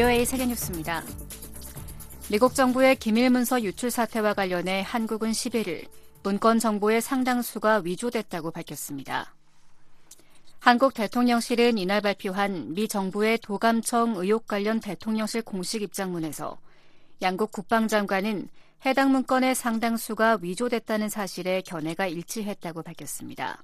VOA 세계뉴스입니다. 미국 정부의 기밀 문서 유출 사태와 관련해 한국은 11일 문건 정보의 상당수가 위조됐다고 밝혔습니다. 한국 대통령실은 이날 발표한 미 정부의 도감청 의혹 관련 대통령실 공식 입장문에서 양국 국방장관은 해당 문건의 상당수가 위조됐다는 사실에 견해가 일치했다고 밝혔습니다.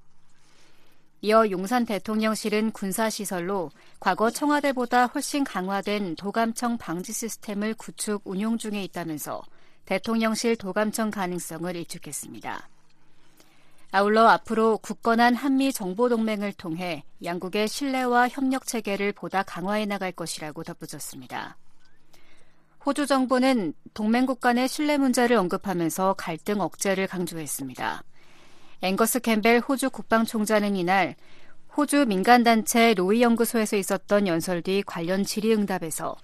이어 용산 대통령실은 군사시설로 과거 청와대보다 훨씬 강화된 도감청 방지 시스템을 구축 운용 중에 있다면서 대통령실 도감청 가능성을 일축했습니다. 아울러 앞으로 굳건한 한미 정보동맹을 통해 양국의 신뢰와 협력 체계를 보다 강화해 나갈 것이라고 덧붙였습니다. 호주 정부는 동맹국 간의 신뢰 문제를 언급하면서 갈등 억제를 강조했습니다. 앵거스 캠벨 호주 국방총장은 이날 호주 민간단체 로이 연구소에서 있었던 연설 뒤 관련 질의응답에서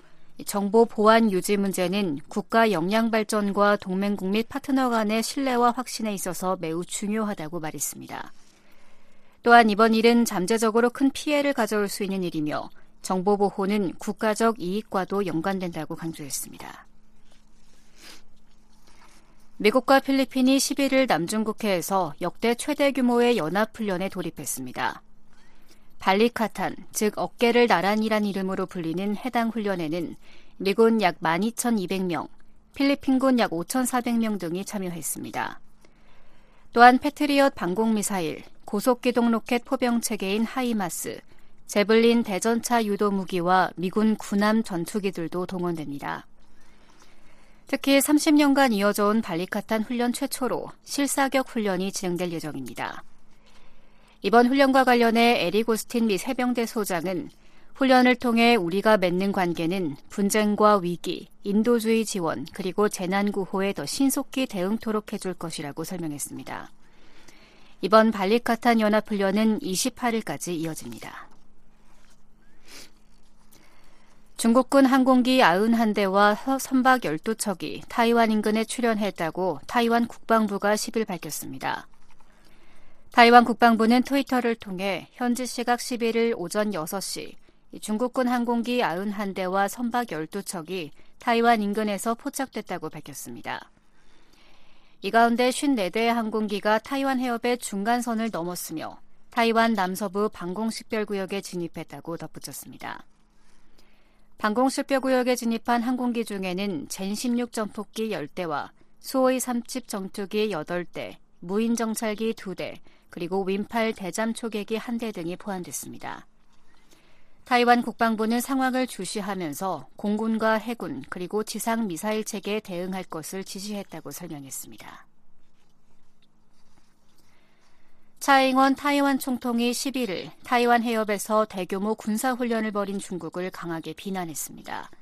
정보 보안 유지 문제는 국가 역량 발전과 동맹국 및 파트너 간의 신뢰와 확신에 있어서 매우 중요하다고 말했습니다. 또한 이번 일은 잠재적으로 큰 피해를 가져올 수 있는 일이며 정보 보호는 국가적 이익과도 연관된다고 강조했습니다. 미국과 필리핀이 11일 남중국해에서 역대 최대 규모의 연합훈련에 돌입했습니다. 발리카탄, 즉 어깨를 나란히란 이름으로 불리는 해당 훈련에는 미군 약 12,200명, 필리핀군 약 5,400명 등이 참여했습니다. 또한 패트리엇 방공미사일, 고속기동 로켓 포병 체계인 하이마스, 제블린 대전차 유도 무기와 미군 군함 전투기들도 동원됩니다. 특히 30년간 이어져 온 발리카탄 훈련 최초로 실사격 훈련이 진행될 예정입니다. 이번 훈련과 관련해 에리고스틴 미 해병대 소장은 훈련을 통해 우리가 맺는 관계는 분쟁과 위기, 인도주의 지원, 그리고 재난구호에 더 신속히 대응토록 해줄 것이라고 설명했습니다. 이번 발리카탄 연합훈련은 28일까지 이어집니다. 중국군 항공기 91대와 선박 12척이 타이완 인근에 출현했다고 타이완 국방부가 10일 밝혔습니다. 타이완 국방부는 트위터를 통해 현지 시각 11일 오전 6시 중국군 항공기 91대와 선박 12척이 타이완 인근에서 포착됐다고 밝혔습니다. 이 가운데 54대의 항공기가 타이완 해협의 중간선을 넘었으며 타이완 남서부 방공식별구역에 진입했다고 덧붙였습니다. 방공식별구역에 진입한 항공기 중에는 젠16 전폭기 10대와 수호의 3집 정투기 8대, 무인 정찰기 2대, 그리고 윈팔 대잠 초계기 한대 등이 포함됐습니다. 타이완 국방부는 상황을 주시하면서 공군과 해군 그리고 지상 미사일 체계에 대응할 것을 지시했다고 설명했습니다. 차잉원 타이완 총통이 11일 타이완 해협에서 대규모 군사훈련을 벌인 중국을 강하게 비난했습니다.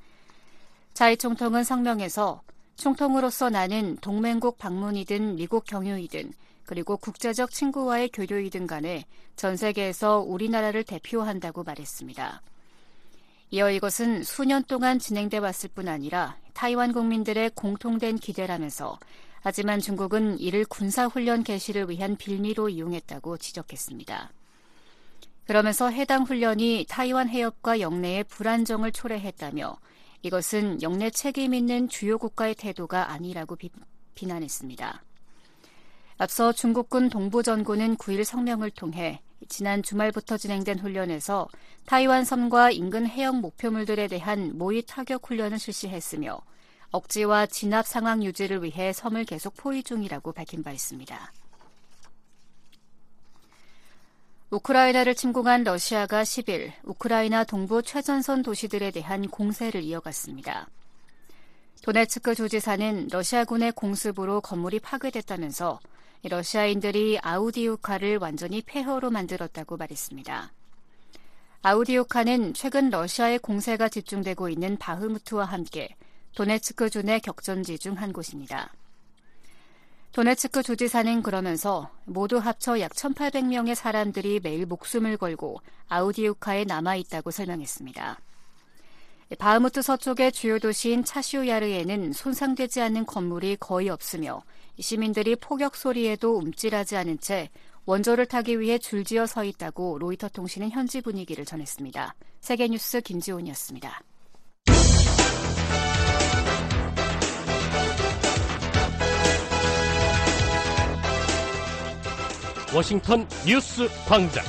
차이 총통은 성명에서 총통으로서 나는 동맹국 방문이든 미국 경유이든 그리고 국제적 친구와의 교류이든 간에 전 세계에서 우리나라를 대표한다고 말했습니다. 이어 이것은 수년 동안 진행돼 왔을 뿐 아니라 타이완 국민들의 공통된 기대라면서 하지만 중국은 이를 군사훈련 개시를 위한 빌미로 이용했다고 지적했습니다. 그러면서 해당 훈련이 타이완 해협과 영내의 불안정을 초래했다며 이것은 영내 책임 있는 주요 국가의 태도가 아니라고 비, 비난했습니다. 앞서 중국군 동부전군은 9일 성명을 통해 지난 주말부터 진행된 훈련에서 타이완 섬과 인근 해역 목표물들에 대한 모의 타격 훈련을 실시했으며 억지와 진압 상황 유지를 위해 섬을 계속 포위 중이라고 밝힌 바 있습니다. 우크라이나를 침공한 러시아가 10일 우크라이나 동부 최전선 도시들에 대한 공세를 이어갔습니다. 도네츠크 조지사는 러시아군의 공습으로 건물이 파괴됐다면서 러시아인들이 아우디우카를 완전히 폐허로 만들었다고 말했습니다. 아우디우카는 최근 러시아의 공세가 집중되고 있는 바흐무트와 함께 도네츠크 준의 격전지 중 한 곳입니다. 도네츠크 조지사는 그러면서 모두 합쳐 약 1,800명의 사람들이 매일 목숨을 걸고 아우디우카에 남아 있다고 설명했습니다. 바흐무트 서쪽의 주요 도시인 차시우야르에는 손상되지 않는 건물이 거의 없으며 시민들이 포격 소리에도 움찔하지 않은 채 원조를 타기 위해 줄지어 서 있다고 로이터 통신은 현지 분위기를 전했습니다. 세계뉴스 김지훈이었습니다. 워싱턴 뉴스 광장.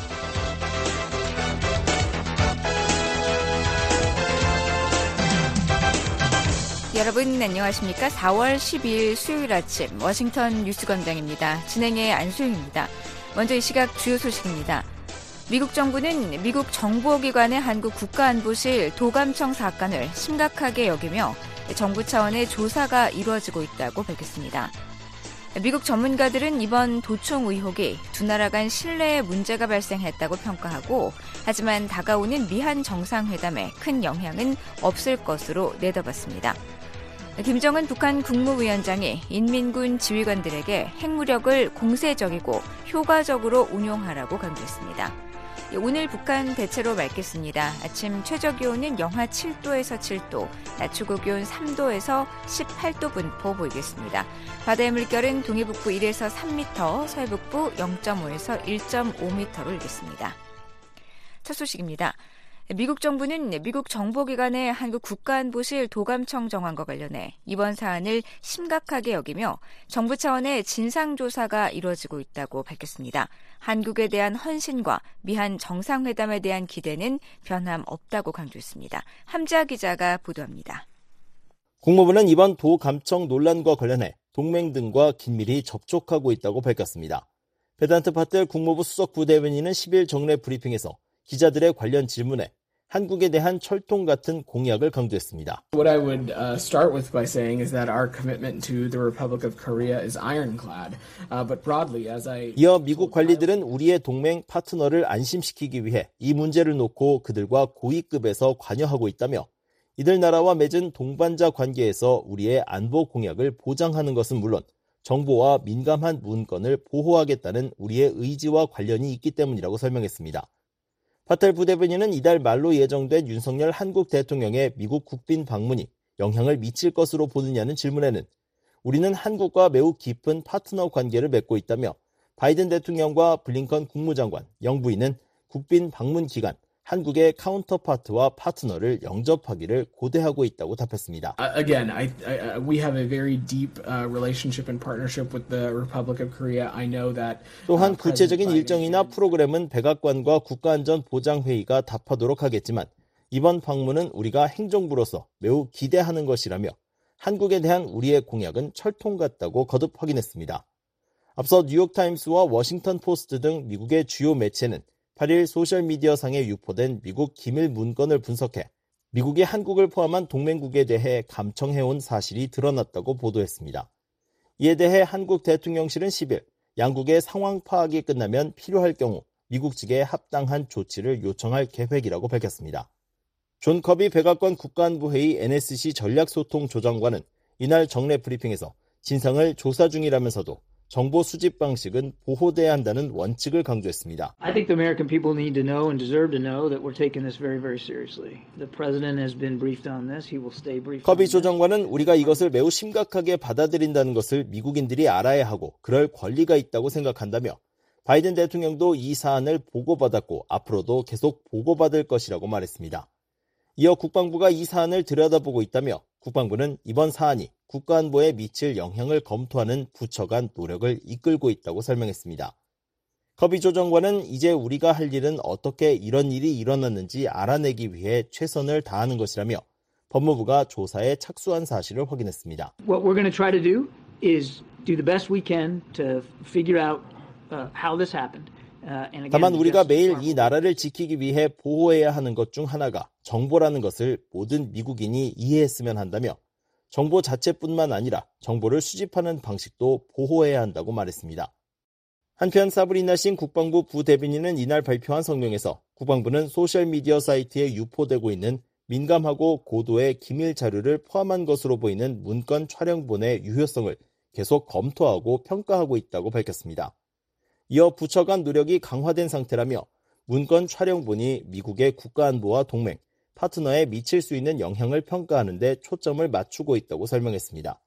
여러분 안녕하십니까? 4월 12일 수요일 아침 워싱턴 뉴스 광장입니다. 진행의 안소영입니다. 먼저 이 시각 주요 소식입니다. 미국 정부는 미국 정보기관의 한국 국가안보실 도감청 사건을 심각하게 여기며 정부 차원의 조사가 이루어지고 있다고 밝혔습니다. 미국 전문가들은 이번 도청 의혹이 두 나라 간 신뢰에 문제가 발생했다고 평가하고 하지만 다가오는 미한 정상회담에 큰 영향은 없을 것으로 내다봤습니다. 김정은 북한 국무위원장이 인민군 지휘관들에게 핵무력을 공세적이고 효과적으로 운용하라고 강조했습니다. 예, 오늘 북한 대체로 맑겠습니다. 아침 최저 기온은 영하 7도에서 7도, 낮 최고 기온 3도에서 18도 분포 보이겠습니다. 바다의 물결은 동해북부 1에서 3m, 서해북부 0.5에서 1.5m로 일겠습니다. 첫 소식입니다. 미국 정부는 미국 정보기관의 한국 국가안보실 도감청 정황과 관련해 이번 사안을 심각하게 여기며 정부 차원의 진상조사가 이루어지고 있다고 밝혔습니다. 한국에 대한 헌신과 미한 정상회담에 대한 기대는 변함없다고 강조했습니다. 함자 기자가 보도합니다. 국무부는 이번 도 감청 논란과 관련해 동맹 등과 긴밀히 접촉하고 있다고 밝혔습니다. 베단트 파텔 국무부 수석 부대변인은 10일 정례 브리핑에서 기자들의 관련 질문에 한국에 대한 철통 같은 공약을 강조했습니다. What I would uh, start with by saying is that our commitment to the Republic of Korea is ironclad. Uh, but broadly, as I 이어 미국 관리들은 우리의 동맹 파트너를 안심시키기 위해 이 문제를 놓고 그들과 고위급에서 관여하고 있다며 이들 나라와 맺은 동반자 관계에서 우리의 안보 공약을 보장하는 것은 물론 정보와 민감한 문건을 보호하겠다는 우리의 의지와 관련이 있기 때문이라고 설명했습니다. 파텔 부대변인은 이달 말로 예정된 윤석열 한국 대통령의 미국 국빈 방문이 영향을 미칠 것으로 보느냐는 질문에는 우리는 한국과 매우 깊은 파트너 관계를 맺고 있다며 바이든 대통령과 블링컨 국무장관, 영부인은 국빈 방문 기간 한국의 카운터파트와 파트너를 영접하기를 고대하고 있다고 답했습니다. Again, I, I, we have a very deep uh, relationship and partnership with the Republic of Korea. I know that. 또한 구체적인 일정이나 프로그램은 백악관과 국가안전보장회의가 답하도록 하겠지만 이번 방문은 우리가 행정부로서 매우 기대하는 것이라며 한국에 대한 우리의 공약은 철통 같다고 거듭 확인했습니다. 앞서 뉴욕타임스와 워싱턴 포스트 등 미국의 주요 매체는 8일 소셜미디어상에 유포된 미국 기밀 문건을 분석해 미국이 한국을 포함한 동맹국에 대해 감청해온 사실이 드러났다고 보도했습니다. 이에 대해 한국 대통령실은 10일 양국의 상황 파악이 끝나면 필요할 경우 미국 측에 합당한 조치를 요청할 계획이라고 밝혔습니다. 존 커비 백악관 국가안보회의 NSC 전략소통조정관은 이날 정례 브리핑에서 진상을 조사 중이라면서도 정보 수집 방식은 보호돼야 한다는 원칙을 강조했습니다. I think the American people need to know and deserve to know that we're taking this very, very seriously. The president has been briefed on this. He will stay briefed. 커비 조정관은 우리가 이것을 매우 심각하게 받아들인다는 것을 미국인들이 알아야 하고 그럴 권리가 있다고 생각한다며 바이든 대통령도 이 사안을 보고받았고 앞으로도 계속 보고받을 것이라고 말했습니다. 이어 국방부가 이 사안을 들여다보고 있다며 국방부는 이번 사안이 국가안보에 미칠 영향을 검토하는 부처 간 노력을 이끌고 있다고 설명했습니다. 커비 조정관은 이제 우리가 할 일은 어떻게 이런 일이 일어났는지 알아내기 위해 최선을 다하는 것이라며 법무부가 조사에 착수한 사실을 확인했습니다. What we're going to try to do is do the best we can to figure out uh, how this happened. 다만 우리가 매일 이 나라를 지키기 위해 보호해야 하는 것 중 하나가 정보라는 것을 모든 미국인이 이해했으면 한다며 정보 자체뿐만 아니라 정보를 수집하는 방식도 보호해야 한다고 말했습니다. 한편 사브리나 싱 국방부 부대변인은 이날 발표한 성명에서 국방부는 소셜미디어 사이트에 유포되고 있는 민감하고 고도의 기밀 자료를 포함한 것으로 보이는 문건 촬영본의 유효성을 계속 검토하고 평가하고 있다고 밝혔습니다. 이어 부처 간 노력이 강화된 상태라며 문건 촬영본이 미국의 국가안보와 동맹, 파트너에 미칠 수 있는 영향을 평가하는 데 초점을 맞추고 있다고 설명했습니다.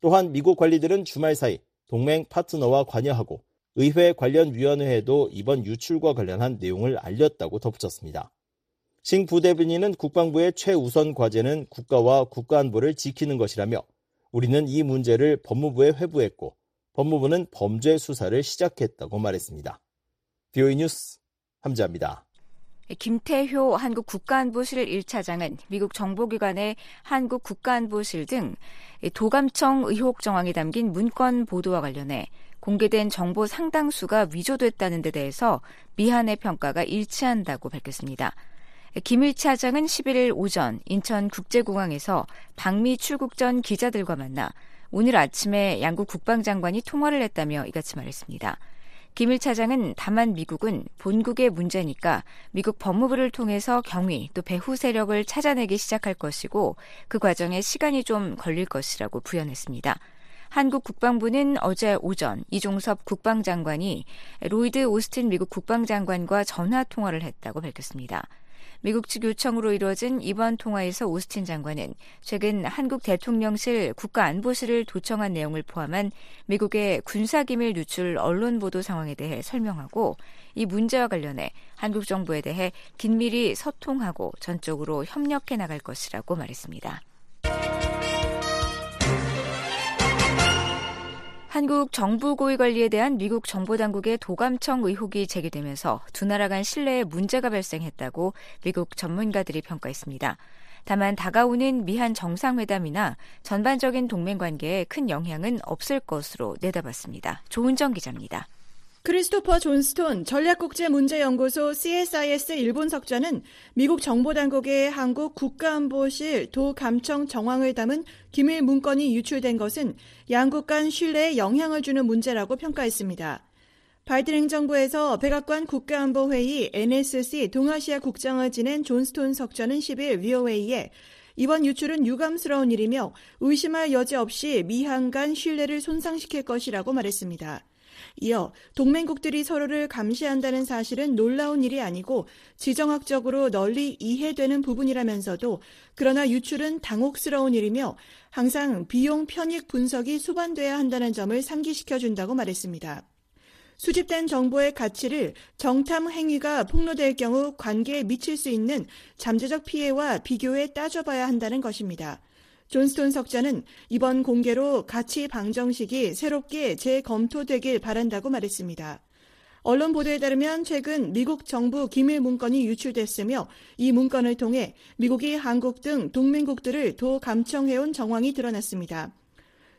또한 미국 관리들은 주말 사이 동맹 파트너와 관여하고 의회 관련 위원회에도 이번 유출과 관련한 내용을 알렸다고 덧붙였습니다. 싱 부대변인은 국방부의 최우선 과제는 국가와 국가안보를 지키는 것이라며 우리는 이 문제를 법무부에 회부했고 법무부는 범죄 수사를 시작했다고 말했습니다. BOE 뉴스 함지합니다. 김태효 한국 국가안보실 1차장은 미국 정보기관의 한국 국가안보실 등 도감청 의혹 정황이 담긴 문건 보도와 관련해 공개된 정보 상당수가 위조됐다는 데 대해서 미한의 평가가 일치한다고 밝혔습니다. 김 1차장은 11일 오전 인천국제공항에서 방미 출국 전 기자들과 만나 오늘 아침에 양국 국방장관이 통화를 했다며 이같이 말했습니다. 김일 차장은 다만 미국은 본국의 문제니까 미국 법무부를 통해서 경위 또 배후 세력을 찾아내기 시작할 것이고 그 과정에 시간이 좀 걸릴 것이라고 부연했습니다. 한국 국방부는 어제 오전 이종섭 국방장관이 로이드 오스틴 미국 국방장관과 전화 통화를 했다고 밝혔습니다. 미국 측 요청으로 이루어진 이번 통화에서 오스틴 장관은 최근 한국 대통령실 국가안보실을 도청한 내용을 포함한 미국의 군사기밀 누출 언론 보도 상황에 대해 설명하고 이 문제와 관련해 한국 정부에 대해 긴밀히 소통하고 전적으로 협력해 나갈 것이라고 말했습니다. 한국 정부 고위 관리에 대한 미국 정보 당국의 도감청 의혹이 제기되면서 두 나라 간 신뢰에 문제가 발생했다고 미국 전문가들이 평가했습니다. 다만 다가오는 미한 정상회담이나 전반적인 동맹 관계에 큰 영향은 없을 것으로 내다봤습니다. 조은정 기자입니다. 크리스토퍼 존스톤 전략국제문제연구소 CSIS 일본 석좌는 미국 정보당국의 한국 국가안보실 도감청 정황을 담은 기밀 문건이 유출된 것은 양국 간 신뢰에 영향을 주는 문제라고 평가했습니다. 바이든 행정부에서 백악관 국가안보회의 NSC 동아시아 국장을 지낸 존스톤 석좌는 10일 위오웨이에 이번 유출은 유감스러운 일이며 의심할 여지 없이 미한 간 신뢰를 손상시킬 것이라고 말했습니다. 이어 동맹국들이 서로를 감시한다는 사실은 놀라운 일이 아니고 지정학적으로 널리 이해되는 부분이라면서도 그러나 유출은 당혹스러운 일이며 항상 비용 편익 분석이 수반돼야 한다는 점을 상기시켜 준다고 말했습니다. 수집된 정보의 가치를 정탐 행위가 폭로될 경우 관계에 미칠 수 있는 잠재적 피해와 비교해 따져봐야 한다는 것입니다. 존스톤 석자는 이번 공개로 가치 방정식이 새롭게 재검토되길 바란다고 말했습니다. 언론 보도에 따르면 최근 미국 정부 기밀 문건이 유출됐으며 이 문건을 통해 미국이 한국 등 동맹국들을 도 감청해온 정황이 드러났습니다.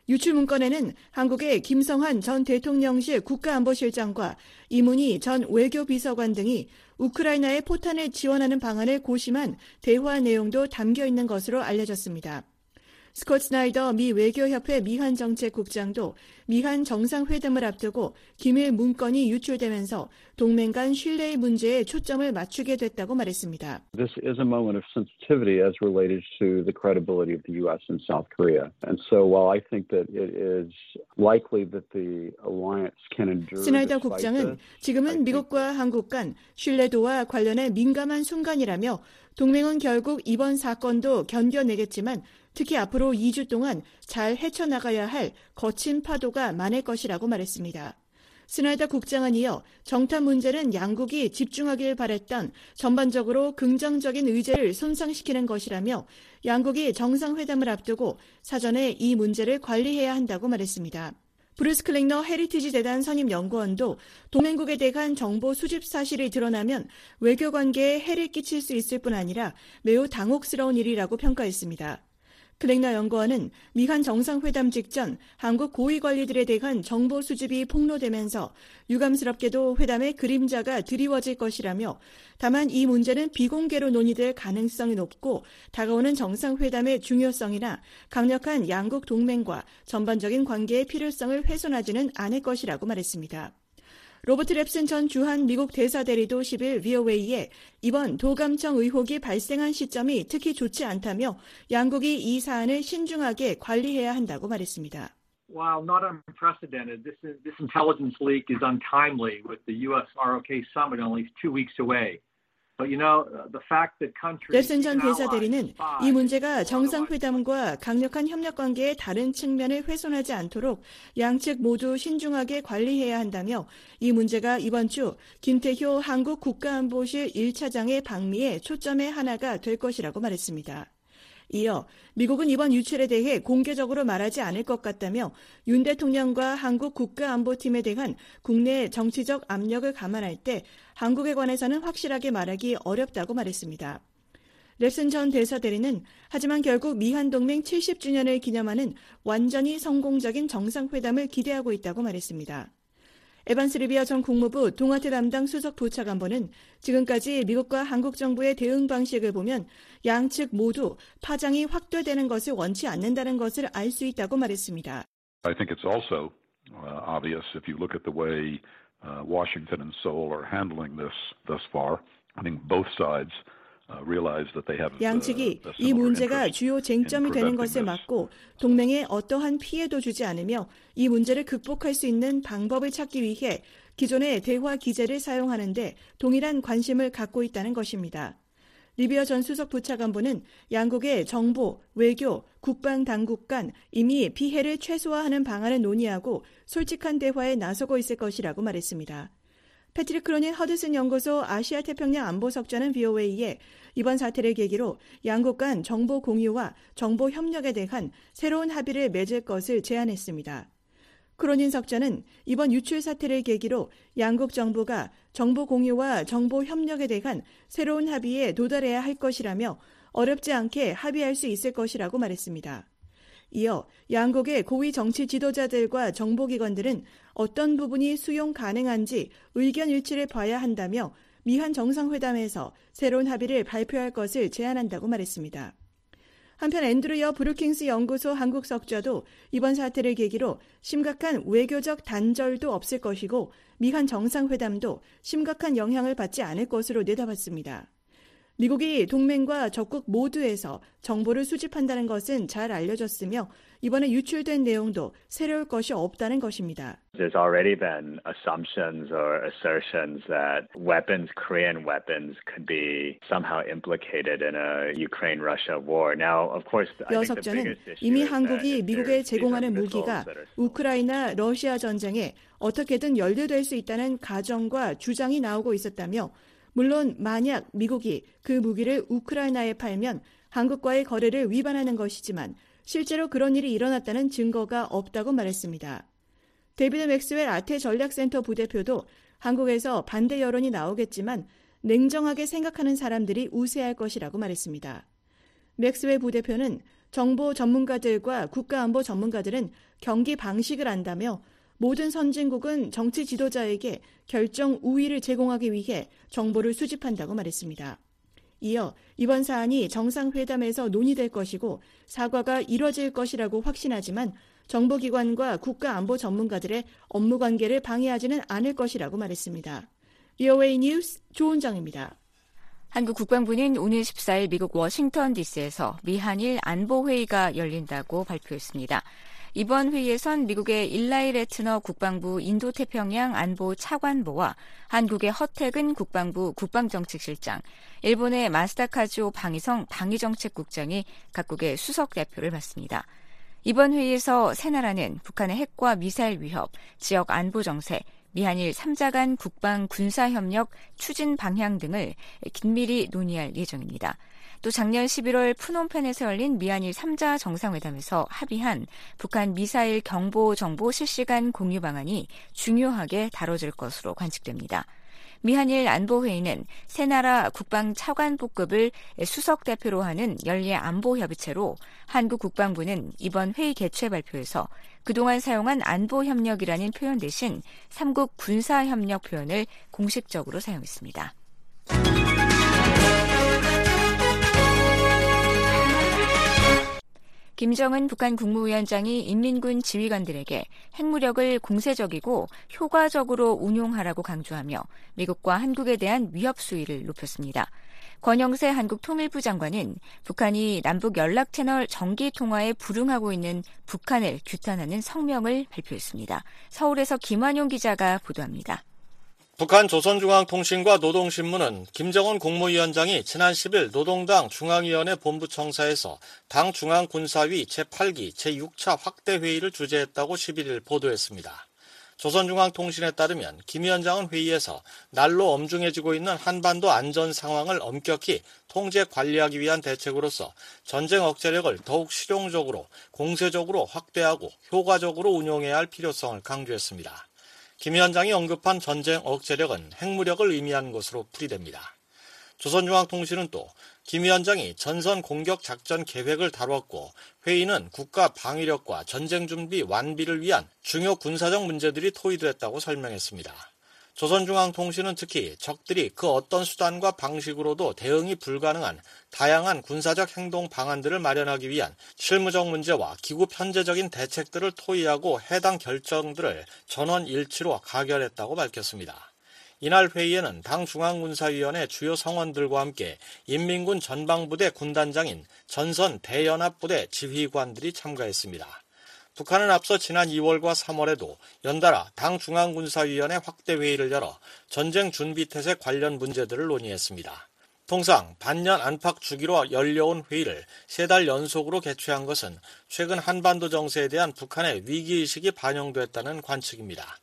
유출 문건에는 한국의 김성환 전 대통령실 국가안보실장과 이문희 전 외교비서관 등이 우크라이나의 포탄을 지원하는 방안을 고심한 대화 내용도 담겨 있는 것으로 알려졌습니다. 스콧 스나이더 미 외교협회 미한 정책국장도 미한 정상회담을 앞두고 기밀 문건이 유출되면서 동맹 간 신뢰의 문제에 초점을 맞추게 됐다고 말했습니다. This is a moment of sensitivity as related to the credibility of the U.S. and South Korea. And so while I think that it is likely that the alliance can endure 스나이더 국장은 지금은 미국과 한국 간 신뢰도와 관련해 민감한 순간이라며 동맹은 결국 이번 사건도 견뎌내겠지만 특히 앞으로 2주 동안 잘 헤쳐나가야 할 거친 파도가 많을 것이라고 말했습니다. 스나이더 국장은 이어 정탐 문제는 양국이 집중하길 바랬던 전반적으로 긍정적인 의제를 손상시키는 것이라며 양국이 정상회담을 앞두고 사전에 이 문제를 관리해야 한다고 말했습니다. 브루스 클링너 헤리티지 재단 선임 연구원도 동맹국에 대한 정보 수집 사실이 드러나면 외교 관계에 해를 끼칠 수 있을 뿐 아니라 매우 당혹스러운 일이라고 평가했습니다. 클링너 연구원은 미한 정상회담 직전 한국 고위 관리들에 대한 정보 수집이 폭로되면서 유감스럽게도 회담에 그림자가 드리워질 것이라며 다만 이 문제는 비공개로 논의될 가능성이 높고 다가오는 정상회담의 중요성이나 강력한 양국 동맹과 전반적인 관계의 필요성을 훼손하지는 않을 것이라고 말했습니다. 로버트 랩슨 전 주한 미국 대사 대리도 10일 VOA에 이번 도감청 의혹이 발생한 시점이 특히 좋지 않다며 양국이 이 사안을 신중하게 관리해야 한다고 말했습니다. While not unprecedented, this, this intelligence leak is untimely with the U.S. ROK summit only two weeks away. 넬슨 전 대사 대리는 이 문제가 정상회담과 강력한 협력 관계의 다른 측면을 훼손하지 않도록 양측 모두 신중하게 관리해야 한다며 이 문제가 이번 주 김태효 한국 국가안보실 1차장의 방미에 초점의 하나가 될 것이라고 말했습니다. 이어 미국은 이번 유출에 대해 공개적으로 말하지 않을 것 같다며 윤 대통령과 한국 국가안보팀에 대한 국내 정치적 압력을 감안할 때 한국에 관해서는 확실하게 말하기 어렵다고 말했습니다. 랩슨 전 대사 대리는 하지만 결국 미한 동맹 70주년을 기념하는 완전히 성공적인 정상회담을 기대하고 있다고 말했습니다. 에반스 리비아 전 국무부 동아태 담당 수석 부차관보는 지금까지 미국과 한국 정부의 대응 방식을 보면 양측 모두 파장이 확대되는 것을 원치 않는다는 것을 알 수 있다고 말했습니다. I think it's also uh, obvious if you look at the way uh, Washington and Seoul are handling this thus far. I think both sides 양측이 이 문제가 주요 쟁점이 되는 것을 막고 동맹에 어떠한 피해도 주지 않으며 이 문제를 극복할 수 있는 방법을 찾기 위해 기존의 대화 기제를 사용하는데 동일한 관심을 갖고 있다는 것입니다. 리비아 전 수석 부차관보는 양국의 정보, 외교, 국방 당국 간 이미 피해를 최소화하는 방안을 논의하고 솔직한 대화에 나서고 있을 것이라고 말했습니다. 패트릭 크로닌 허드슨 연구소 아시아 태평양 안보석자는 VOA에 이번 사태를 계기로 양국 간 정보 공유와 정보 협력에 대한 새로운 합의를 맺을 것을 제안했습니다. 크로닌 석자는 이번 유출 사태를 계기로 양국 정부가 정보 공유와 정보 협력에 대한 새로운 합의에 도달해야 할 것이라며 어렵지 않게 합의할 수 있을 것이라고 말했습니다. 이어 양국의 고위 정치 지도자들과 정보기관들은 어떤 부분이 수용 가능한지 의견 일치를 봐야 한다며 미한 정상회담에서 새로운 합의를 발표할 것을 제안한다고 말했습니다. 한편 앤드루여 브루킹스 연구소 한국 석좌도 이번 사태를 계기로 심각한 외교적 단절도 없을 것이고 미한 정상회담도 심각한 영향을 받지 않을 것으로 내다봤습니다. 미국이 동맹과 적국 모두에서 정보를 수집한다는 것은 잘 알려졌으며 이번에 유출된 내용도 새로울 것이 없다는 것입니다. There's already been assumptions or assertions that weapons, Korean weapons, could be somehow implicated in a Ukraine-Russia war. Now, of course, issue 이미 한국이 미국에 제공하는 무기가 우크라이나 러시아 전쟁에 어떻게든 연루될 수 있다는 가정과 주장이 나오고 있었다며 물론 만약 미국이 그 무기를 우크라이나에 팔면 한국과의 거래를 위반하는 것이지만 실제로 그런 일이 일어났다는 증거가 없다고 말했습니다. 데이비드 맥스웰 아태 전략센터 부대표도 한국에서 반대 여론이 나오겠지만 냉정하게 생각하는 사람들이 우세할 것이라고 말했습니다. 맥스웰 부대표는 정보 전문가들과 국가안보 전문가들은 경기 방식을 안다며 모든 선진국은 정치 지도자에게 결정 우위를 제공하기 위해 정보를 수집한다고 말했습니다. 이어 이번 사안이 정상회담에서 논의될 것이고 사과가 이뤄질 것이라고 확신하지만 정보기관과 국가안보 전문가들의 업무 관계를 방해하지는 않을 것이라고 말했습니다. VOA 뉴스 조은정입니다. 한국 국방부는 오늘 14일 미국 워싱턴 DC에서 미한일 안보회의가 열린다고 발표했습니다. 이번 회의에선 미국의 일라이 레트너 국방부 인도태평양 안보 차관보와 한국의 허태근 국방부 국방정책실장, 일본의 마스다카즈오 방위성 방위정책국장이 각국의 수석 대표를 맡습니다. 이번 회의에서 세 나라는 북한의 핵과 미사일 위협, 지역 안보 정세, 미한일 3자 간 국방 군사 협력 추진 방향 등을 긴밀히 논의할 예정입니다. 또 작년 11월 푸놈펜에서 열린 미한일 3자 정상회담에서 합의한 북한 미사일 경보 정보 실시간 공유 방안이 중요하게 다뤄질 것으로 관측됩니다. 미한일 안보회의는 세 나라 국방 차관부급을 수석 대표로 하는 연례 안보 협의체로 한국 국방부는 이번 회의 개최 발표에서 그동안 사용한 안보 협력이라는 표현 대신 삼국 군사 협력 표현을 공식적으로 사용했습니다. 김정은 북한 국무위원장이 인민군 지휘관들에게 핵무력을 공세적이고 효과적으로 운용하라고 강조하며 미국과 한국에 대한 위협 수위를 높였습니다. 권영세 한국 통일부 장관은 북한이 남북 연락 채널 정기 통화에 불응하고 있는 북한을 규탄하는 성명을 발표했습니다. 서울에서 김환용 기자가 보도합니다. 북한 조선중앙통신과 노동신문은 김정은 국무위원장이 지난 10일 노동당 중앙위원회 본부청사에서 당 중앙군사위 제8기 제6차 확대회의를 주재했다고 11일 보도했습니다. 조선중앙통신에 따르면 김 위원장은 회의에서 날로 엄중해지고 있는 한반도 안전 상황을 엄격히 통제 관리하기 위한 대책으로서 전쟁 억제력을 더욱 실용적으로 공세적으로 확대하고 효과적으로 운용해야 할 필요성을 강조했습니다. 김 위원장이 언급한 전쟁 억제력은 핵무력을 의미하는 것으로 풀이됩니다. 조선중앙통신은 또 김 위원장이 전선 공격 작전 계획을 다뤘고 회의는 국가 방위력과 전쟁 준비 완비를 위한 중요 군사적 문제들이 토의됐다고 설명했습니다. 조선중앙통신은 특히 적들이 그 어떤 수단과 방식으로도 대응이 불가능한 다양한 군사적 행동 방안들을 마련하기 위한 실무적 문제와 기구 편제적인 대책들을 토의하고 해당 결정들을 전원 일치로 가결했다고 밝혔습니다. 이날 회의에는 당 중앙군사위원회 주요 성원들과 함께 인민군 전방부대 군단장인 전선 대연합부대 지휘관들이 참가했습니다. 북한은 앞서 지난 2월과 3월에도 연달아 당 중앙군사위원회 확대 회의를 열어 전쟁 준비 태세 관련 문제들을 논의했습니다. 통상 반년 안팎 주기로 열려온 회의를 세 달 연속으로 개최한 것은 최근 한반도 정세에 대한 북한의 위기의식이 반영됐다는 관측입니다.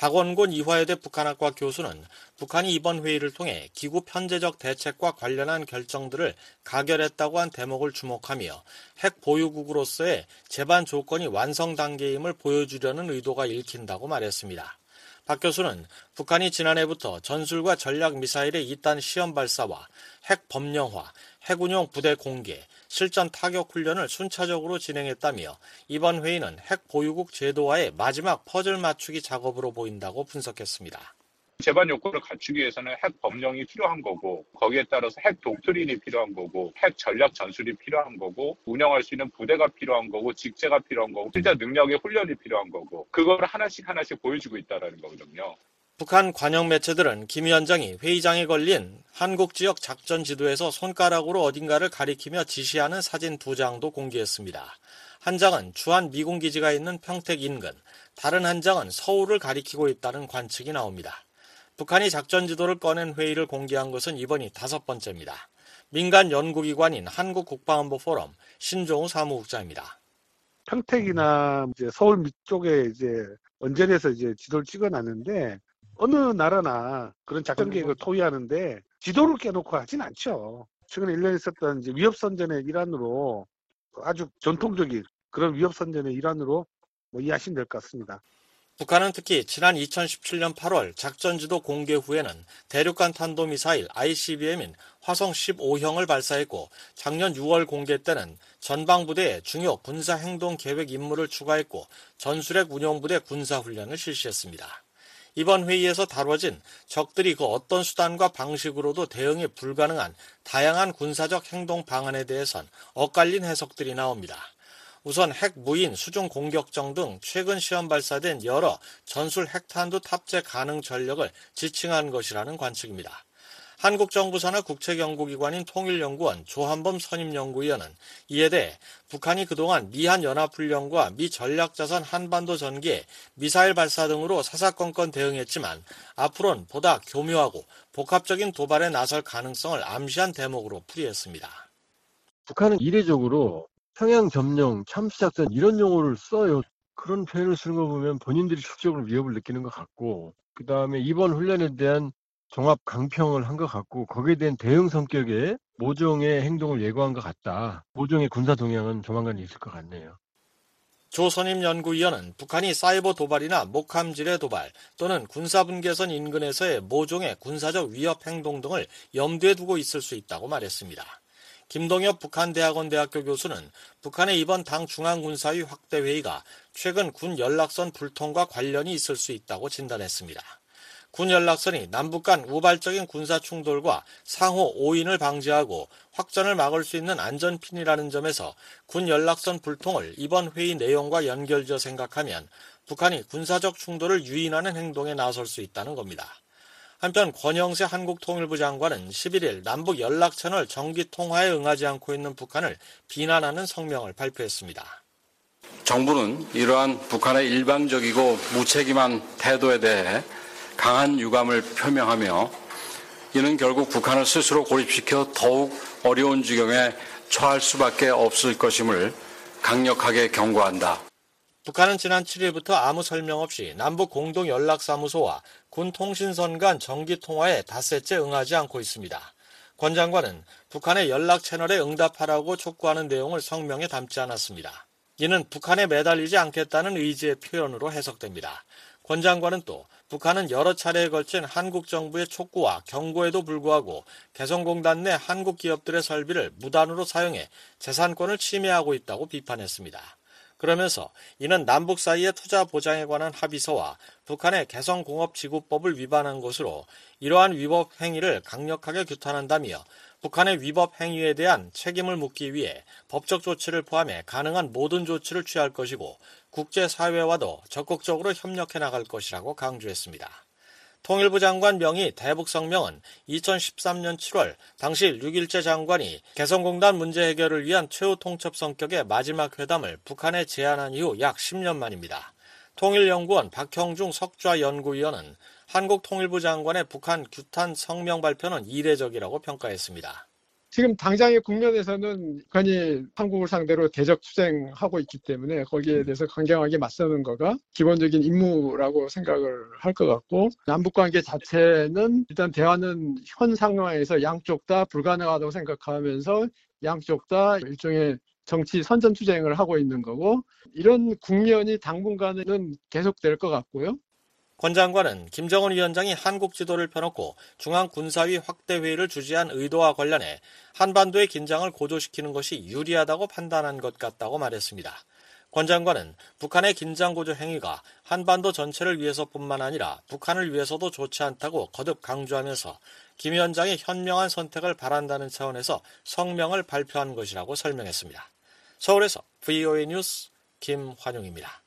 박원곤 이화여대 북한학과 교수는 북한이 이번 회의를 통해 기구 편제적 대책과 관련한 결정들을 가결했다고 한 대목을 주목하며 핵 보유국으로서의 제반 조건이 완성 단계임을 보여주려는 의도가 읽힌다고 말했습니다. 박 교수는 북한이 지난해부터 전술과 전략 미사일의 이단 시험 발사와 핵 법령화, 핵운용 부대 공개, 실전 타격 훈련을 순차적으로 진행했다며 이번 회의는 핵 보유국 제도와의 마지막 퍼즐 맞추기 작업으로 보인다고 분석했습니다. 제반 요건을 갖추기 위해서는 핵 법령이 필요한 거고 거기에 따라서 핵 독트린이 필요한 거고 핵 전략 전술이 필요한 거고 운영할 수 있는 부대가 필요한 거고 직제가 필요한 거고 실제 능력의 훈련이 필요한 거고 그걸 하나씩 하나씩 보여주고 있다라는 거거든요. 북한 관영 매체들은 김 위원장이 회의장에 걸린 한국 지역 작전 지도에서 손가락으로 어딘가를 가리키며 지시하는 사진 두 장도 공개했습니다. 한 장은 주한 미군 기지가 있는 평택 인근, 다른 한 장은 서울을 가리키고 있다는 관측이 나옵니다. 북한이 작전 지도를 꺼낸 회의를 공개한 것은 이번이 다섯 번째입니다. 민간 연구기관인 한국국방안보 포럼 신종우 사무국장입니다. 평택이나 이제 서울 밑쪽에 이제 원전에서 이제 지도를 찍어놨는데 어느 나라나 그런 작전 계획을 토의하는데 지도를 깨놓고 하진 않죠. 최근에 1년 있었던 이제 위협선전의 일환으로 아주 전통적인 그런 위협선전의 일환으로 뭐 이해하시면 될 것 같습니다. 북한은 특히 지난 2017년 8월 작전지도 공개 후에는 대륙간 탄도미사일 ICBM인 화성 15형을 발사했고 작년 6월 공개 때는 전방부대에 중요 군사행동 계획 임무를 추가했고 전술핵 운용부대 군사훈련을 실시했습니다. 이번 회의에서 다뤄진 적들이 그 어떤 수단과 방식으로도 대응이 불가능한 다양한 군사적 행동 방안에 대해선 엇갈린 해석들이 나옵니다. 우선 핵 무인 수중 공격정 등 최근 시험 발사된 여러 전술 핵탄두 탑재 가능 전력을 지칭한 것이라는 관측입니다. 한국 정부 산하 국책연구기관인 통일연구원 조한범 선임연구위원은 이에 대해 북한이 그동안 미한 연합훈련과 미 전략자산 한반도 전기에 미사일 발사 등으로 사사건건 대응했지만 앞으로는 보다 교묘하고 복합적인 도발에 나설 가능성을 암시한 대목으로 풀이했습니다. 북한은 이례적으로 평양 점령, 참수작전 이런 용어를 써요. 그런 표현을 쓰는 거 보면 본인들이 실적으로 위협을 느끼는 것 같고 그 다음에 이번 훈련에 대한 종합 강평을 한 것 같고 거기에 대한 대응 성격의 모종의 행동을 예고한 것 같다. 모종의 군사 동향은 조만간 있을 것 같네요. 조선임 연구위원은 북한이 사이버 도발이나 목함질의 도발 또는 군사분계선 인근에서의 모종의 군사적 위협 행동 등을 염두에 두고 있을 수 있다고 말했습니다. 김동엽 북한대학원 대학교 교수는 북한의 이번 당 중앙군사위 확대 회의가 최근 군 연락선 불통과 관련이 있을 수 있다고 진단했습니다. 군 연락선이 남북 간 우발적인 군사 충돌과 상호 오인을 방지하고 확전을 막을 수 있는 안전핀이라는 점에서 군 연락선 불통을 이번 회의 내용과 연결지어 생각하면 북한이 군사적 충돌을 유인하는 행동에 나설 수 있다는 겁니다. 한편 권영세 한국통일부 장관은 11일 남북 연락 채널 정기 통화에 응하지 않고 있는 북한을 비난하는 성명을 발표했습니다. 정부는 이러한 북한의 일방적이고 무책임한 태도에 대해 강한 유감을 표명하며 이는 결국 북한을 스스로 고립시켜 더욱 어려운 지경에 처할 수밖에 없을 것임을 강력하게 경고한다. 북한은 지난 7일부터 아무 설명 없이 남북 공동 연락사무소와 군 통신선 간 정기 통화에 닷새째 응하지 않고 있습니다. 권 장관은 북한의 연락 채널에 응답하라고 촉구하는 내용을 성명에 담지 않았습니다. 이는 북한에 매달리지 않겠다는 의지의 표현으로 해석됩니다. 권 장관은 또 북한은 여러 차례에 걸친 한국 정부의 촉구와 경고에도 불구하고 개성공단 내 한국 기업들의 설비를 무단으로 사용해 재산권을 침해하고 있다고 비판했습니다. 그러면서 이는 남북 사이의 투자 보장에 관한 합의서와 북한의 개성공업지구법을 위반한 것으로 이러한 위법 행위를 강력하게 규탄한다며 북한의 위법 행위에 대한 책임을 묻기 위해 법적 조치를 포함해 가능한 모든 조치를 취할 것이고 국제사회와도 적극적으로 협력해 나갈 것이라고 강조했습니다. 통일부 장관 명의 대북성명은 2013년 7월 당시 6일째 장관이 개성공단 문제 해결을 위한 최후 통첩 성격의 마지막 회담을 북한에 제안한 이후 약 10년 만입니다. 통일연구원 박형중 석좌 연구위원은 한국 통일부 장관의 북한 규탄 성명 발표는 이례적이라고 평가했습니다. 지금 당장의 국면에서는 북한이 한국을 상대로 대적 투쟁하고 있기 때문에 거기에 대해서 강경하게 맞서는 거가 기본적인 임무라고 생각을 할 것 같고 남북 관계 자체는 일단 대화는 현 상황에서 양쪽 다 불가능하다고 생각하면서 양쪽 다 일종의 정치 선전 투쟁을 하고 있는 거고 이런 국면이 당분간은 계속될 것 같고요. 권 장관은 김정은 위원장이 한국 지도를 펴놓고 중앙 군사위 확대 회의를 주재한 의도와 관련해 한반도의 긴장을 고조시키는 것이 유리하다고 판단한 것 같다고 말했습니다. 권 장관은 북한의 긴장 고조 행위가 한반도 전체를 위해서뿐만 아니라 북한을 위해서도 좋지 않다고 거듭 강조하면서 김 위원장의 현명한 선택을 바란다는 차원에서 성명을 발표한 것이라고 설명했습니다. 서울에서 VOA 뉴스 김환용입니다.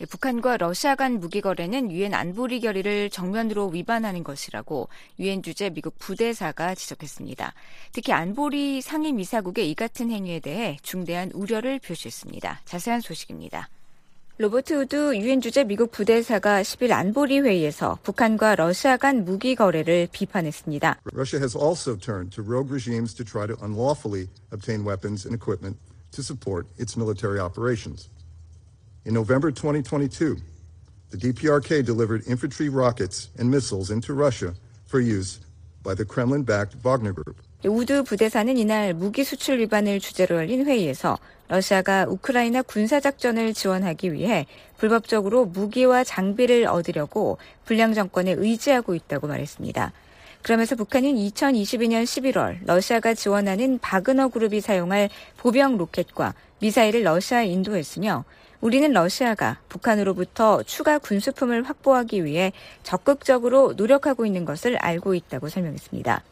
예, 북한과 러시아 간 무기 거래는 유엔 안보리 결의를 정면으로 위반하는 것이라고 유엔 주재 미국 부대사가 지적했습니다. 특히 안보리 상임이사국의 이 같은 행위에 대해 중대한 우려를 표시했습니다. 자세한 소식입니다. 로버트 우드 유엔 주재 미국 부대사가 10일 안보리 회의에서 북한과 러시아 간 무기 거래를 비판했습니다. Russia has also. In November 2022, the DPRK delivered infantry rockets and missiles into Russia for use by the Kremlin-backed Wagner Group. 우드 부대사는 이날 무기 수출 위반을 주제로 열린 회의에서 러시아가 우크라이나 군사작전을 지원하기 위해 불법적으로 무기와 장비를 얻으려고 불량 정권에 의지하고 있다고 말했습니다. 그러면서 북한은 2022년 11월 러시아가 지원하는 바그너 그룹이 사용할 보병 로켓과 미사일을 러시아에 인도했으며 우리는 러시아가 북한으로부터 추가 군수품을 확보하기 위해 적극적으로 노력하고 있는 것을 알고 있다고 설명했습니다.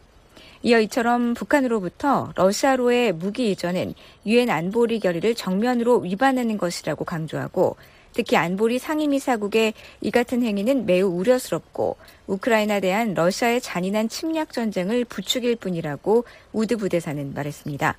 이어 이처럼 북한으로부터 러시아로의 무기 이전은 유엔 안보리 결의를 정면으로 위반하는 것이라고 강조하고 특히 안보리 상임이사국의 이 같은 행위는 매우 우려스럽고 우크라이나에 대한 러시아의 잔인한 침략 전쟁을 부추길 뿐이라고 우드 부대사는 말했습니다.